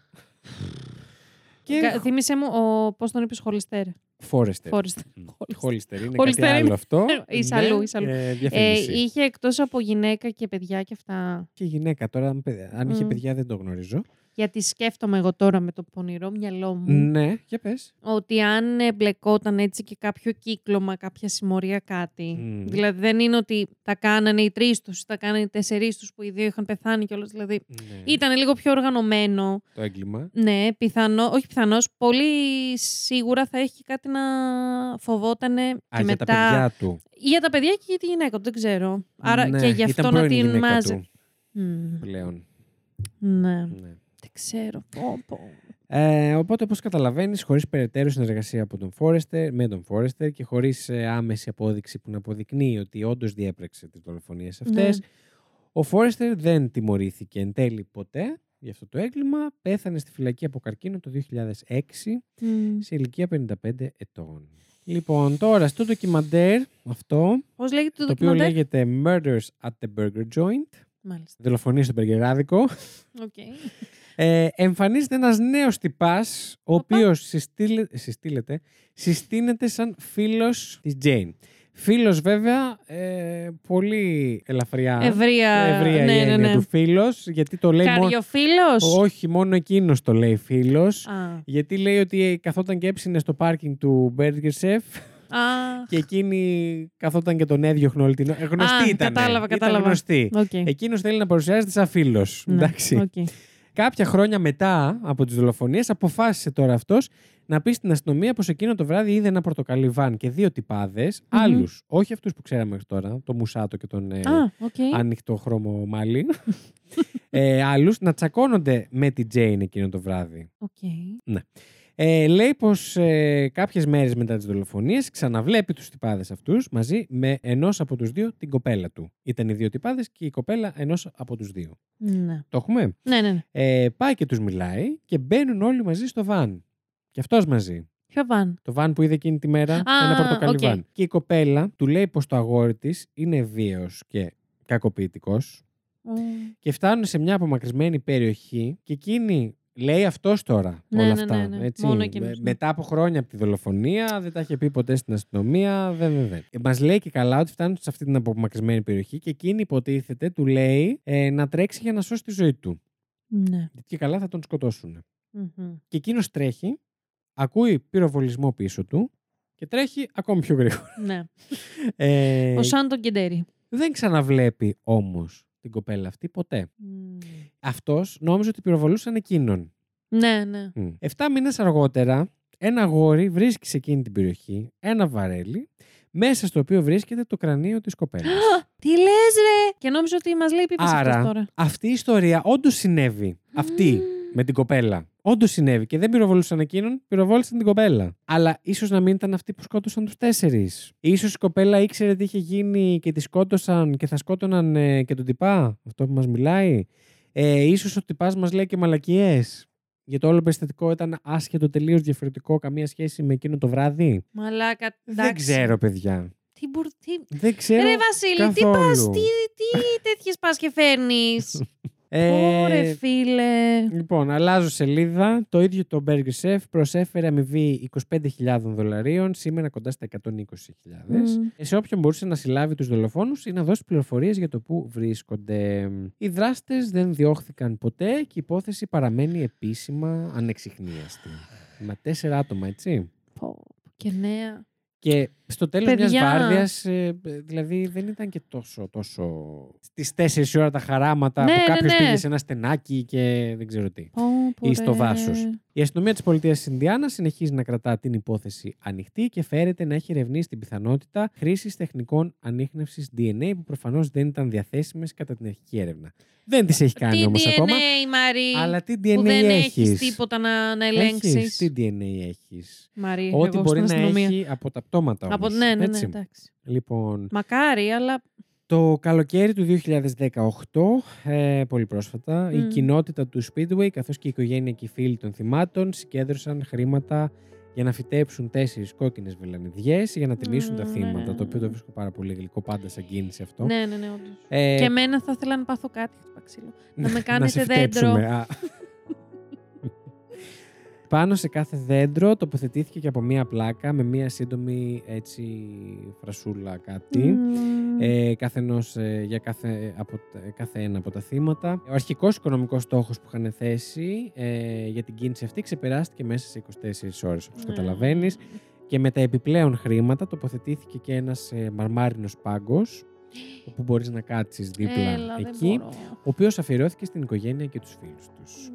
και Κα- Θύμισε μου, ο... πώς τον είπες, Χολιστέρ. Φόρεστερ. Φόρεστερ. Χόλιστερ είναι Χόλιστερ κάτι είναι. άλλο αυτό. *laughs* Εις Ναι, αλλού, εις αλλού. ε, Ε, διαφήμιση. είχε εκτός από γυναίκα και παιδιά και αυτά. Και γυναίκα τώρα, αν παιδ- αν είχε Μμ. παιδιά δεν το γνωρίζω. Γιατί σκέφτομαι εγώ τώρα με το πονηρό μυαλό μου Ναι, για πες. ότι αν εμπλεκόταν έτσι και κάποιο κύκλωμα, κάποια συμμορία, κάτι. Μμ. Δηλαδή δεν είναι ότι τα κάνανε οι τρεις τους, τα κάνανε οι τέσσερι τους που οι δύο είχαν πεθάνει κιόλας. Δηλαδή Ναι, ήταν λίγο πιο οργανωμένο. Το έγκλημα. Ναι, πιθανό, όχι πιθανό, πολύ σίγουρα θα έχει κάτι να φοβότανε Α, και για μετά. τα παιδιά του. Για τα παιδιά και για τη γυναίκα του, δεν ξέρω. Άρα Ναι, και γι' ήταν αυτό να πρώην την γυναίκα μάζε. του Μμμ, πλέον. Ναι, Ναι. Δεν ξέρω. Πω, πω. Ε, οπότε, όπως καταλαβαίνεις, χωρίς περαιτέρω συνεργασία από τον Φόρεστερ, με τον Φόρεστερ και χωρίς ε, άμεση απόδειξη που να αποδεικνύει ότι όντως διέπραξε τις δολοφονίες αυτές, Ναι. ο Φόρεστερ δεν τιμωρήθηκε εν τέλει ποτέ για αυτό το έγκλημα. Πέθανε στη φυλακή από καρκίνο το 2006 Μμ. σε ηλικία 55 ετών. Λοιπόν, τώρα στο ντοκιμαντέρ αυτό, Πώς λέγεται το το οποίο ντοκιμαντέρ; λέγεται Murders at the Burger Joint, Μάλιστα. δολοφονία στο μπεργκεράδικο, Οκ. Ε, εμφανίζεται ένας νέος τυπάς, ο Οπα. οποίος συστήνε- συστήνεται, συστήνεται σαν φίλος της Jayne. Φίλος βέβαια, ε, πολύ ελαφριά. Ευρεία. ευρεία ναι, η ναι, έννοια ναι. του φίλος, γιατί το λέει μόνο... Καρυόφιλος. Όχι, μόνο εκείνος το λέει φίλος. Α. Γιατί λέει ότι καθόταν και έψηνε στο πάρκινγκ του Burger Chef Α. και εκείνη καθόταν και τον έδιωχνε όλη την ώρα. Ε, Γνωστή Α, ήταν. κατάλαβα, Ήταν κατάλαβα. γνωστή. Οκ. Εκείνος θέλει να παρουσιάζεται σαν φίλος. Ναι, Εντάξει. Οκ. Κάποια χρόνια μετά από τις δολοφονίες αποφάσισε τώρα αυτός να πει στην αστυνομία πως εκείνο το βράδυ είδε ένα πορτοκαλί βαν και δύο τυπάδες, Μμμ. άλλους, όχι αυτούς που ξέραμε μέχρι τώρα, το Μουσάτο και τον ε, Α, οκ. ανοιχτοχρωμομάλλη, *laughs* ε, άλλους να τσακώνονται με την Τζέιν εκείνο το βράδυ. Οκ. Ε, λέει πως ε, κάποιες μέρες μετά τις δολοφονίες ξαναβλέπει τους τυπάδες αυτούς μαζί με ενός από τους δύο την κοπέλα του. Ήταν οι δύο τυπάδες και η κοπέλα ενός από τους δύο. Ναι. Το έχουμε; Ναι, ναι, ναι. Ε, πάει και τους μιλάει και μπαίνουν όλοι μαζί στο βαν. Και αυτός μαζί. Ποιο βαν; Το βαν που είδε εκείνη τη μέρα, Α, ένα πορτοκαλί οκ. βαν. Και η κοπέλα του λέει πως το αγόρι της είναι βίαιος και κακοποιητικός Ω. και φτάνουν σε μια απομακρυσμένη περιοχή και εκείνη λέει αυτός τώρα Ναι, όλα ναι, αυτά. ναι, ναι. Έτσι. Μόνο εκείνος, Με- ναι. Μετά από χρόνια από τη δολοφονία δεν τα είχε πει ποτέ στην αστυνομία. Δεν, δεν, δεν. Ε, Μας λέει και καλά ότι φτάνουν σε αυτή την απομακρυσμένη περιοχή και εκείνη υποτίθεται του λέει ε, να τρέξει για να σώσει τη ζωή του. Ναι. Γιατί και καλά θα τον σκοτώσουν. Μμμ. Και εκείνος τρέχει, ακούει πυροβολισμό πίσω του και τρέχει ακόμη πιο γρήγορα. Ναι. Ε, Ο Σάντο Κεντέρι. δεν ξαναβλέπει όμως την κοπέλα αυτή ποτέ. Μμ. Αυτός νόμιζε ότι πυροβολούσαν εκείνον. Ναι, ναι. Μμ. Εφτά μήνες αργότερα, ένα αγόρι βρίσκει σε εκείνη την περιοχή ένα βαρέλι, μέσα στο οποίο βρίσκεται το κρανίο της κοπέλας. Τι λες ρε! Και νόμιζα ότι μας λέει πίπες αυτός Άρα, τώρα. αυτή η ιστορία όντως συνέβη. Αυτή. με την κοπέλα. Όντως συνέβη. Και δεν πυροβολούσαν εκείνον, πυροβόλησαν την κοπέλα. Αλλά ίσως να μην ήταν αυτοί που σκότωσαν τους τέσσερις. σω η κοπέλα ήξερε τι είχε γίνει και τη σκότωσαν και θα σκότωναν ε, και τον τυπά. Αυτό που μας μιλάει. Ε, ίσως ο τυπάς μας λέει και μαλακίες. Γιατί όλο το περιστατικό ήταν άσχετο, τελείως διαφορετικό, καμία σχέση με εκείνο το βράδυ. Μαλάκα, Δεν εντάξει. ξέρω, παιδιά. Τι μπουρ... Τι... Δεν ξέρω. Ρε Βασίλη, τι καθόλου. πας, τι, τι τέτοιες πας και *laughs* φέρνεις. Ε, Ωρε φίλε. Λοιπόν, αλλάζω σελίδα. Το ίδιο το Burger Chef προσέφερε αμοιβή 25.000 δολαρίων, σήμερα κοντά στα 120.000. Μμ. Σε όποιον μπορούσε να συλλάβει τους δολοφόνους ή να δώσει πληροφορίες για το πού βρίσκονται. Οι δράστες δεν διώχθηκαν ποτέ και η υπόθεση παραμένει επίσημα ανεξιχνίαστη. Με τέσσερα άτομα, έτσι. Πω, και νέα. Και στο τέλος μιας Παιδιά. βάρδιας, ε, δηλαδή δεν ήταν και τόσο, τόσο στις 4 η ώρα τα χαράματα Ναι, που ναι, κάποιος ναι. πήγε σε ένα στενάκι και δεν ξέρω τι. Πω, πω, Ή στο ρε. Δάσος. Η αστυνομία της πολιτείας της Ινδιάνας συνεχίζει να κρατά την υπόθεση ανοιχτή και φέρεται να έχει ερευνήσει την πιθανότητα χρήσης τεχνικών ανείχνευσης DNA που προφανώς δεν ήταν διαθέσιμες κατά την αρχική έρευνα. Δεν τις έχει κάνει Τι όμως DNA, ακόμα. Μαρή, Αλλά τι που DNA δεν έχεις. έχεις; τίποτα να, να ελέγξεις; Έχεις, τι DNA έχεις; Μαρή, Ό,τι εγώ μπορεί στην να αστυνομία. έχει από τα πτώματα όμως. Από... Ναι, ναι, ναι, έτσι. εντάξει. Λοιπόν, Μακάρι, αλλά το καλοκαίρι του 2018, ε, πολύ πρόσφατα, η Μμ. κοινότητα του Speedway καθώς και η οικογένεια και οι φίλοι των θυμάτων συγκέντρωσαν χρήματα για να φυτέψουν τέσσερις κόκκινες βελανιδιές για να τιμήσουν τα Μμ, θύματα. ναι. Το οποίο το βρίσκω πάρα πολύ γλυκό, πάντα σαν κίνηση αυτό. ναι, ναι, ναι, όντως. Ε, Και εμένα θα ήθελα να πάθω κάτι, χτυπά ξύλο. να με *laughs* σε κάνετε φτέψουμε. δέντρο. Α. Πάνω σε κάθε δέντρο τοποθετήθηκε και από μία πλάκα με μία σύντομη έτσι φρασούλα κάτι. Μμμ. Ε, καθενός ε, για κάθε, από, τα- κάθε ένα από τα θύματα. Ο αρχικός οικονομικός στόχος που είχαν θέσει ε, για την κίνηση αυτή ξεπεράστηκε μέσα σε 24 ώρες όπως Ναι. καταλαβαίνεις και με τα επιπλέον χρήματα τοποθετήθηκε και ένας ε, μαρμάρινος πάγκος όπου μπορείς να κάτσεις δίπλα Έλα, δεν εκεί μπορώ. ο οποίος αφιερώθηκε στην οικογένεια και τους φίλους τους.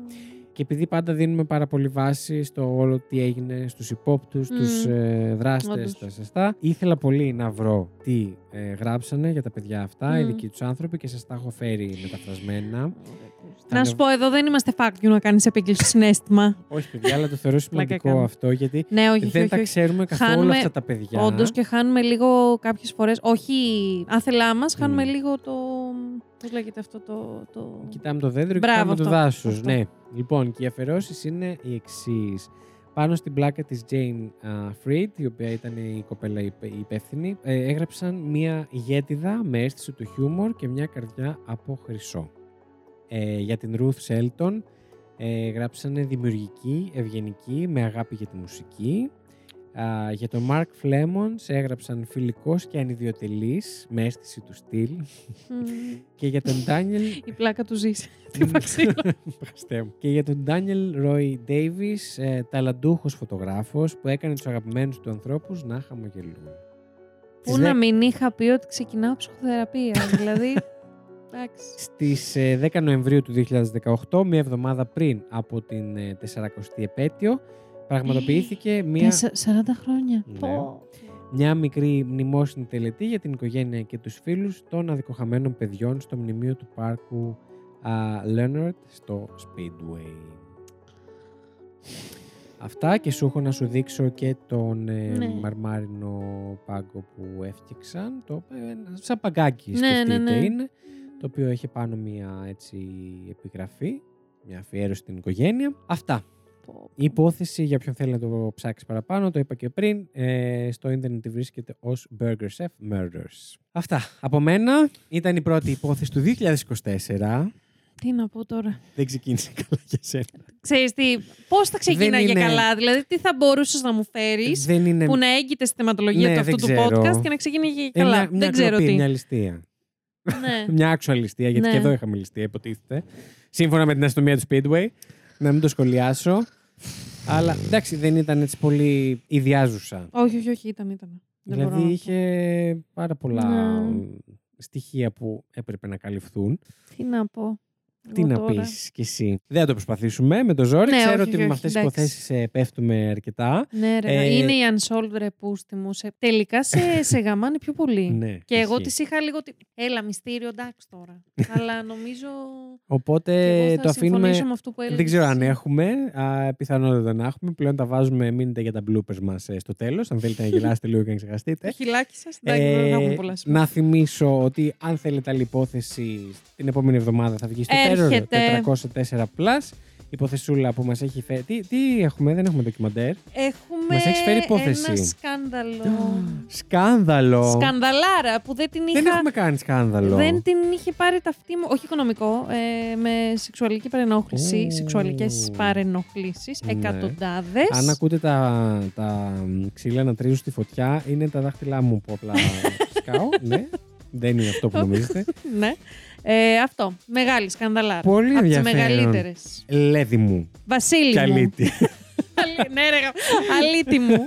Και επειδή πάντα δίνουμε πάρα πολύ βάση στο όλο τι έγινε στους υπόπτους, Μμμ. τους ε, δράστες, Όντως. τα σωστά, ήθελα πολύ να βρω τι ε, γράψανε για τα παιδιά αυτά, οι Μμ. δικοί τους άνθρωποι και σας τα έχω φέρει μεταφρασμένα. Να σου πω, εδώ δεν είμαστε fuck you να κάνεις επίγγελση στο συνέστημα. Όχι παιδιά, αλλά το θεωρώ Πλάκα σημαντικό κάνω. αυτό γιατί ναι, όχι, δεν όχι, τα όχι. ξέρουμε καθόλου Χάνουμε αυτά τα παιδιά. Όντως και χάνουμε λίγο κάποιες φορές. Όχι άθελά μας, χάνουμε Μμ. λίγο το. Πώς λέγεται αυτό το. το... Κοιτάμε το δέντρο και Μπράβο, κοιτάμε το αυτό. δάσος. Αυτό. Ναι. Λοιπόν, και οι αφαιρώσει είναι οι εξής. Πάνω στην πλάκα της Jane α, Fried, η οποία ήταν η κοπέλα υπε- η υπεύθυνη, ε, έγραψαν μία ηγέτιδα με αίσθηση του χιούμορ και μια καρδιά από χρυσό. Ε, για την Ruth Shelton ε, γράψανε δημιουργική, ευγενική, με αγάπη για τη μουσική. Α, για τον Mark Flemons έγραψαν φιλικός και ανιδιοτελής, με αίσθηση του στυλ. Μμ. Και για τον Daniel Η πλάκα του ζήσει. *laughs* Τι φαξίλα. Ευχαριστώ. Και για τον Daniel Roy Davis, ε, ταλαντούχος φωτογράφος που έκανε τους αγαπημένους του ανθρώπους να χαμογελούν. Πού Στις να δέκα- μην είχα πει ότι ξεκινάω ψυχοθεραπεία. δηλαδή. Εντάξει. Στις ε, 10 Νοεμβρίου του 2018, μία εβδομάδα πριν από την ε, 40η επέτειο, πραγματοποιήθηκε μία, Τεσσα- 40 χρόνια. Ναι. Πω. μια μικρή μνημόσυνη τελετή για την οικογένεια και τους φίλους των αδικοχαμένων παιδιών στο μνημείο του πάρκου α, Leonard στο Speedway. Αυτά και σου έχω να σου δείξω και τον ε, Ναι. μαρμάρινο πάγκο που έφτιαξαν. Το, ε, ένα σαν παγκάκι Ναι, σκεφτείτε ναι, ναι. είναι. Το οποίο έχει πάνω μια έτσι επιγραφή, μια αφιέρωση στην οικογένεια. Αυτά. Πω. Η υπόθεση, για ποιον θέλει να το ψάξει παραπάνω, το είπα και πριν, ε, στο ίντερνετ τη βρίσκεται ως Burger Chef Murders. Αυτά. Από μένα ήταν η πρώτη υπόθεση του 2024. Τι να πω τώρα. Δεν ξεκίνησε καλά για σένα. Ξέρεις τι, πώς θα ξεκίναγε είναι- καλά, δηλαδή τι θα μπορούσες να μου φέρεις Δεν είναι που να έγκυται στη θεματολογία Ναι, του αυτού δεν του ξέρω. podcast και να ξεκίνηγε ε, καλά. μια, μια δεν ξέρω κλοπή, τι. μια ληστεία. Ναι. *laughs* μια actual ληστεία, γιατί Ναι. και εδώ είχαμε ληστεία, υποτίθεται. Σύμφωνα με την αστυνομία του Speedway. Να μην το σχολιάσω. Αλλά εντάξει, δεν ήταν έτσι πολύ ιδιάζουσα. όχι, όχι, όχι, ήταν, ήταν. Δεν μπορώ Δηλαδή να- είχε πάρα πολλά Ναι. στοιχεία που έπρεπε να καλυφθούν. Τι να πω. Τι εγώ να τώρα. πεις κι εσύ. Δεν θα το προσπαθήσουμε με το ζόρι. Ναι, Ξέρω όχι, ότι όχι, με όχι, αυτές τις εντάξει. υποθέσεις ε, πέφτουμε αρκετά. Ναι, ρε, Ε, είναι η unsolved ρε πούστη μου. Σε... Τελικά σε, *laughs* σε γαμάνε πιο πολύ. Ναι, και εγώ ισχύει. τη είχα λίγο. τι- Έλα, μυστήριο, εντάξει τώρα. *laughs* Αλλά νομίζω. Οπότε και εγώ θα το αφήνουμε. συμφωνήσω με αυτό που έλεγες Δεν ξέρω αν εσύ. έχουμε. Α, πιθανότατα να έχουμε. Πλέον τα βάζουμε. Μείνετε για τα bloopers μας στο τέλος. Αν θέλετε να γελάσετε λίγο και να ξεχαστείτε. Το χιλάκι σας. Εντάξει, δεν θα έχουμε πολλά σημεία. Ε, να θυμίσω ότι αν θέλετε άλλη υπόθεση την επόμενη εβδομάδα θα βγει στο Έρχεται. Terror 404 Plus. Υποθεσούλα που μας έχει φέρει. Τι, τι έχουμε, δεν έχουμε ντοκιμαντέρ. Έχουμε Μας έχεις φέρει υπόθεση. ένα σκάνδαλο. *gasps* Σκάνδαλο. Σκανδαλάρα που δεν την είχα. Δεν έχουμε κάνει σκάνδαλο. Δεν την είχε πάρει ταυτή μου, όχι οικονομικό, ε, με σεξουαλική παρενόχληση, Ου. σεξουαλικές παρενοχλήσεις, Ναι. εκατοντάδες. Αν ακούτε τα, τα ξύλα να τρίζουν στη φωτιά, είναι τα δάχτυλά μου που απλά *laughs* σκάω. ναι. Δεν είναι αυτό που νομίζετε. ναι. Ε, αυτό. Μεγάλη σκανδαλάρα. Πολύ Από τις ενδιαφέρον. μεγαλύτερες. Λέδι μου. Βασίλη Και μου. αλήτη. *laughs* Αλή- ναι, ρε, γα- αλήτη μου.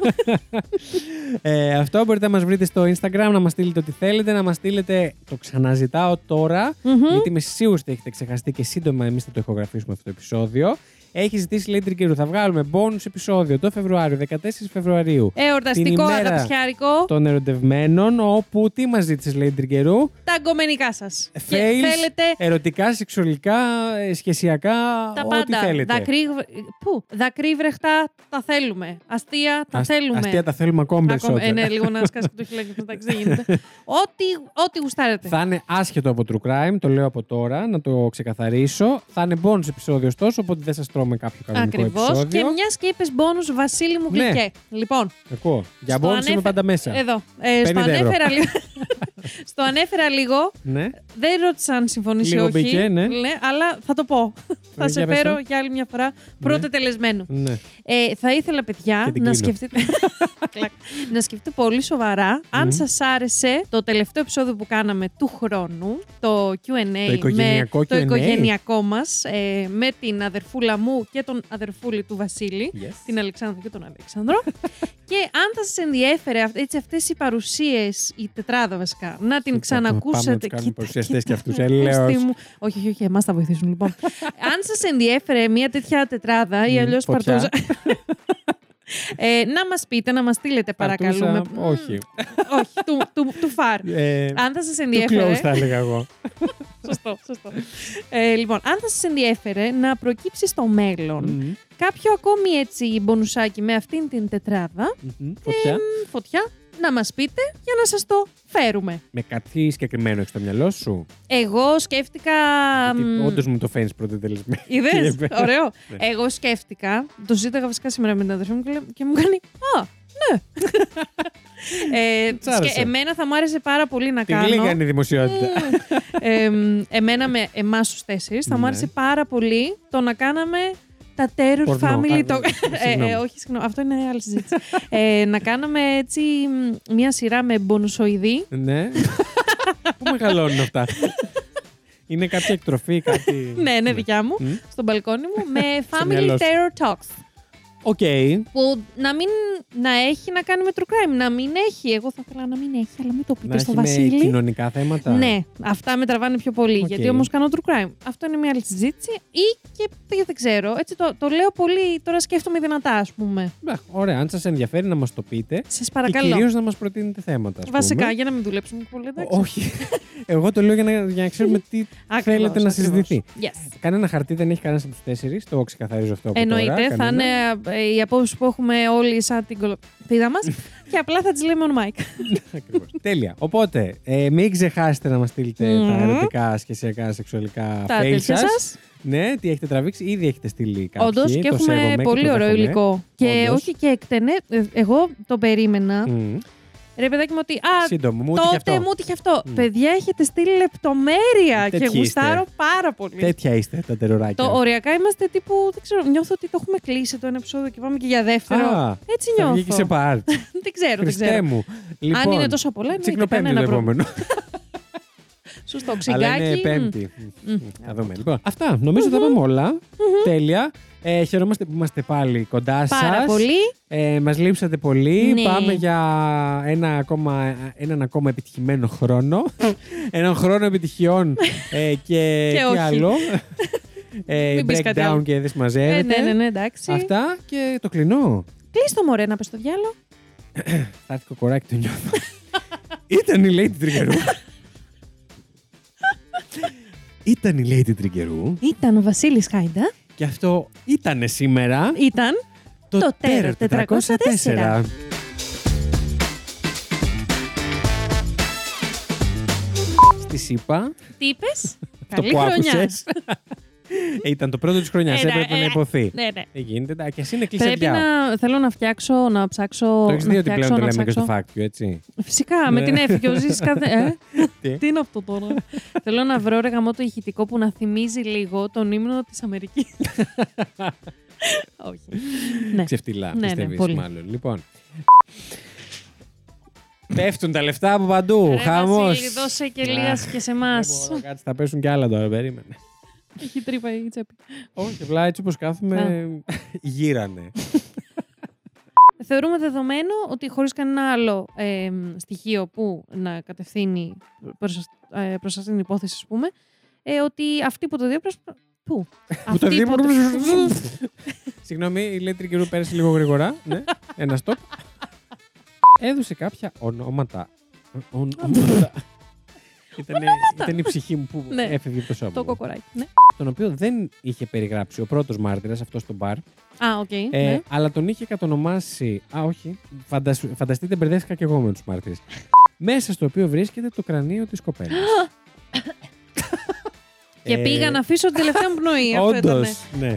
ε, αυτό μπορείτε να μας βρείτε στο Instagram, να μας στείλετε ό,τι θέλετε, να μας στείλετε, το ξαναζητάω τώρα, Μμμ. γιατί είμαι σίγουρος ότι έχετε ξεχαστεί και σύντομα εμείς θα το ηχογραφήσουμε αυτό το επεισόδιο. Έχει ζητήσει λέει Τρικύρου. Θα βγάλουμε bonus επεισόδιο το Φεβρουάριο, 14 Φεβρουαρίου. Εορταστικό την ημέρα αναπτυσιάρικο. Των ερωτευμένων, όπου τι μας ζήτησες, λέει Τρικερού. Τα αγκομενικά σας. Και Fails, θέλετε ερωτικά, σεξουαλικά, ε, σχεσιακά, τα ό,τι πάντα. θέλετε. Δακρύ... Πού; Δακρύβρεχτα τα θέλουμε. Αστεία τα Ασ- θέλουμε. Αστεία τα θέλουμε ακόμη Ακόμα, περισσότερα. ε, ναι, λίγο να σκάσει και το χιλάκι μεταξύ δεν γίνεται. *laughs* ό,τι, ό,τι γουστάρετε. Θα είναι άσχετο από true crime, το λέω από τώρα, να το ξεκαθαρίσω. Θα είναι bonus επεισόδιο ωστόσο, οπότε δεν σας τρώμε κάποιο κανονικό Ακριβώς. Και επεισόδιο. μιας και είπες μπόνου Βασίλη μου Ναι. γλυκέ. Λοιπόν, Ακούω. Για Στο bonus είμαι ανέφε- πάντα μέσα. εδώ. Ε, στο 50 ευρώ. ανέφερα *laughs* λίγο. *laughs* Στο ανέφερα λίγο. Ναι. Δεν ρώτησα αν συμφωνεί ή Λίγο όχι. μπήκε, ναι. αλλά θα το πω. θα σε για πες φέρω το. για άλλη μια φορά πρώτο τελεσμένο. ναι. Ε, θα ήθελα, παιδιά, Και την να κλείνω. σκεφτείτε. *laughs* Κλακ. να σκεφτείτε πολύ σοβαρά αν Μμμ. σας άρεσε το τελευταίο επεισόδιο που κάναμε του χρόνου, το Q&A, Το οικογενειακό με το Q&A. οικογενειακό μας, ε, με την αδερφούλα μου και τον αδερφούλη του Βασίλη, Yes. την Αλεξάνδρα και τον Αλέξανδρο. *laughs* και αν θα σας ενδιέφερε αυ- έτσι, αυτές οι παρουσίες, η τετράδα βασικά, να την Κοίτα, Πάμε να ξανακούσετε. τους κάνουμε Κοίτα, παρουσιαστές και αυτούς, κοίτα, έλεος. Χριστί μου. Όχι, όχι, όχι, εμάς θα βοηθήσουν λοιπόν. *laughs* αν σας ενδιέφερε μια τέτοια τετράδα ή Μμ, αλλιώς φωτιά. παρτούζα. *laughs* Ε, να μας πείτε, να μας στείλετε παρακαλούμε. Παρτούσα, όχι. όχι, του, του, του φαρ. Ε, Αν θα σας Του ενδιέφερε. close θα έλεγα εγώ. *laughs* σωστό, σωστό. Ε, λοιπόν, αν θα σας ενδιέφερε να προκύψει στο μέλλον Μμμ. κάποιο ακόμη έτσι μπονουσάκι με αυτήν την τετράδα, Μμμ. Φωτιά. μ, φωτιά, να μας πείτε για να σας το φέρουμε. Με κάτι συγκεκριμένο έχεις στο μυαλό σου; Εγώ σκέφτηκα... μ, Όντως μου το φαίνει πρώτο τελεσμένο. Είδες, *laughs* Και- ωραίο. Ναι. Εγώ σκέφτηκα, το ζήταγα βασικά σήμερα με την αδερφή μου και, λέ- και μου κάνει «Α, ναι». *laughs* ε, Της άρεσε. σκε- εμένα θα μου άρεσε πάρα πολύ να Την κάνω. γλύκανε η δημοσιότητα. Ε, εμ, εμένα με εμάς τους τέσσερις θα μου Ναι. άρεσε πάρα πολύ το να κάναμε τα Terror Πορνό. Family. Α, το... ναι, ε, συγγνώμη. ε, όχι, συγγνώμη, αυτό είναι άλλη συζήτηση. ε, να κάναμε έτσι μ, μια σειρά με μπονουσοειδή. Ναι. Πού μεγαλώνουν αυτά; Είναι κάποια εκτροφή, κάτι; ναι, είναι δικιά μου, Μμ. στο μπαλκόνι μου, με Family μυαλό σου. Terror Talks. OK. Που να μην να έχει να κάνει με true crime, να μην έχει. Εγώ θα ήθελα να μην έχει, αλλά μην το πείτε Να στο έχει με Βασίλη. κοινωνικά θέματα. Ναι, αυτά με τραβάνε πιο πολύ. Οκ. Γιατί όμως κάνω true crime. Αυτό είναι μια άλλη συζήτηση. Ή και δεν δεν ξέρω. Έτσι το, το λέω πολύ. Τώρα σκέφτομαι δυνατά, ας πούμε. Μπα, Ωραία, αν σας ενδιαφέρει να μας το πείτε. Σας Και παρακαλώ. κυρίως να μας προτείνετε θέματα. ας Βασικά, πούμε. για να μην δουλέψουμε πολύ. εντάξει. Όχι. Εγώ το λέω για να, για να ξέρουμε τι *laughs* Ακριβώς, θέλετε να ακριβώς. συζητηθεί. Yes. Κανένα χαρτί δεν έχει κανένας από του τέσσερις. Το ξεκαθαρίζω αυτό. Από Εννοείται, τώρα, θα κανένα. είναι ε, οι απόψεις που έχουμε όλοι σαν την κολοπίδα μας *laughs* και απλά θα τις λέμε on mic. *laughs* Ακριβώς. Τέλεια. Οπότε, ε, μην ξεχάσετε να μας στείλετε Μμμ. τα ερωτικά, σχεσιακά, σεξουαλικά Τα fail τέτοια σας. σας. Ναι, τι έχετε τραβήξει, ήδη έχετε στείλει κάποιοι. Όντως και το έχουμε σέβομαι και πολύ το ωραίο δέχομαι. υλικό. Και Όντως. όχι και εκτενέ. ε, Εγώ το περίμενα. Μμ. Ρε παιδάκι μου ότι. Α, Σύντομο, μου τύχε τότε αυτό. μου τύχε αυτό. Μμ. Παιδιά, έχετε στείλει λεπτομέρεια και Τέτοιοι γουστάρω είστε. πάρα πολύ. Τέτοια είστε τα τεροράκια. Το οριακά είμαστε τύπου, δεν ξέρω, νιώθω ότι το έχουμε κλείσει το ένα επεισόδιο και πάμε και για δεύτερο. Α, Έτσι θα νιώθω. βγει και σε part. *laughs* δεν ξέρω, δεν Χριστέ ξέρω. μου. Λοιπόν, Αν είναι τόσο πολλά, εννοείται Τσικνοπέμπτη κανένα το πρόβλημα. επόμενο. *laughs* Σωστό, Αλλά είναι ξυγκάκι. πέμπτη. Μμ. Θα δούμε. Λοιπόν, αυτά. Νομίζω τα πάμε όλα. Τέλεια. Ε, χαιρόμαστε που είμαστε πάλι κοντά σας. Πάρα πολύ. Ε, μας λείψατε πολύ. Ναι. Πάμε για ένα ακόμα, έναν ακόμα επιτυχημένο χρόνο. *laughs* έναν χρόνο επιτυχιών ε, και, *laughs* Και τι όχι. άλλο. *laughs* ε, Μην πεις κάτι breakdown άλλο. και δεν Ε, συμμαζεύεται. ναι, ναι, ναι, εντάξει. Αυτά και το κλεινό. Κλείστο μωρέ να πες στο διάλογο. Θα έρθει κοκοράκι το νιώθω. Ήταν η Lady Τριγκερού. Ήταν η Lady Τριγκερού Ήταν ο Βασίλης Χάιντα. και αυτό ήτανε σήμερα Ήταν το, το Terror Terror 404. Στη ΣΥΠΑ, Τι είπες; το Καλή που χρονιά. *laughs* άκουσες, ε, ήταν το πρώτο της χρονιάς, Ε, ναι, έπρεπε ε, να υποθεί. Ναι, ναι. Δεν γίνεται, εντάξει, και εσύ είναι κλείσει Πρέπει να. Θέλω να φτιάξω, να ψάξω. Το έχεις να δει ότι φτιάξω, πλέον το να λέμε και στο ψάξω. fact you, έτσι; Φυσικά, με Ναι. την έφυγε ο Ζήσης κάθε. *laughs* Ε; Τι; Τι είναι αυτό τώρα; Θέλω να βρω ρε γαμό το ηχητικό που να θυμίζει λίγο τον ύμνο της Αμερικής. *laughs* Όχι. Ναι. Ξεφτυλά, Ναι, ναι, πιστεύεις πολύ. μάλλον. Λοιπόν. Πέφτουν τα λεφτά από παντού. Ρε Χαμός. Βασίλη, δώσε και λίγας Αχ, και σε εμάς. Δεν μπορώ, κάτσε, θα πέσουν κι άλλα τώρα, περίμενε. Έχει τρύπα η τσέπη. Όχι, απλά έτσι όπως κάθομαι, *laughs* γύρανε. Θεωρούμε δεδομένο ότι χωρίς κανένα άλλο ε, στοιχείο που να κατευθύνει προς, ε, προς αυτήν την υπόθεση, ας πούμε, ε, ότι αυτοί που το διέπρασαν... Πού; Που το Αυτοί δίπλα- που *laughs* Συγγνώμη, η Λέτρη καιρού πέρασε λίγο γρήγορα. Ναι, ένα stop. *laughs* Έδωσε κάποια ονόματα. Ον- ονόματα. *laughs* Ήτανε- Ήταν η ψυχή μου που Ναι. έφευγε από το σώμα. Το μου. κοκοράκι. Ναι. Τον οποίο δεν είχε περιγράψει ο πρώτος μάρτυρας, αυτός στο μπαρ. Α, οκ. Ε, ναι. Αλλά τον είχε κατονομάσει. Α, όχι. Φαντασ... Φανταστείτε, μπερδεύτηκα και εγώ με τους μάρτυρες. Μέσα στο οποίο βρίσκεται το κρανίο της κοπέλας. Και πήγα να αφήσω την τελευταία μου πνοή. αυτό Όντως. ήτανε. Ναι.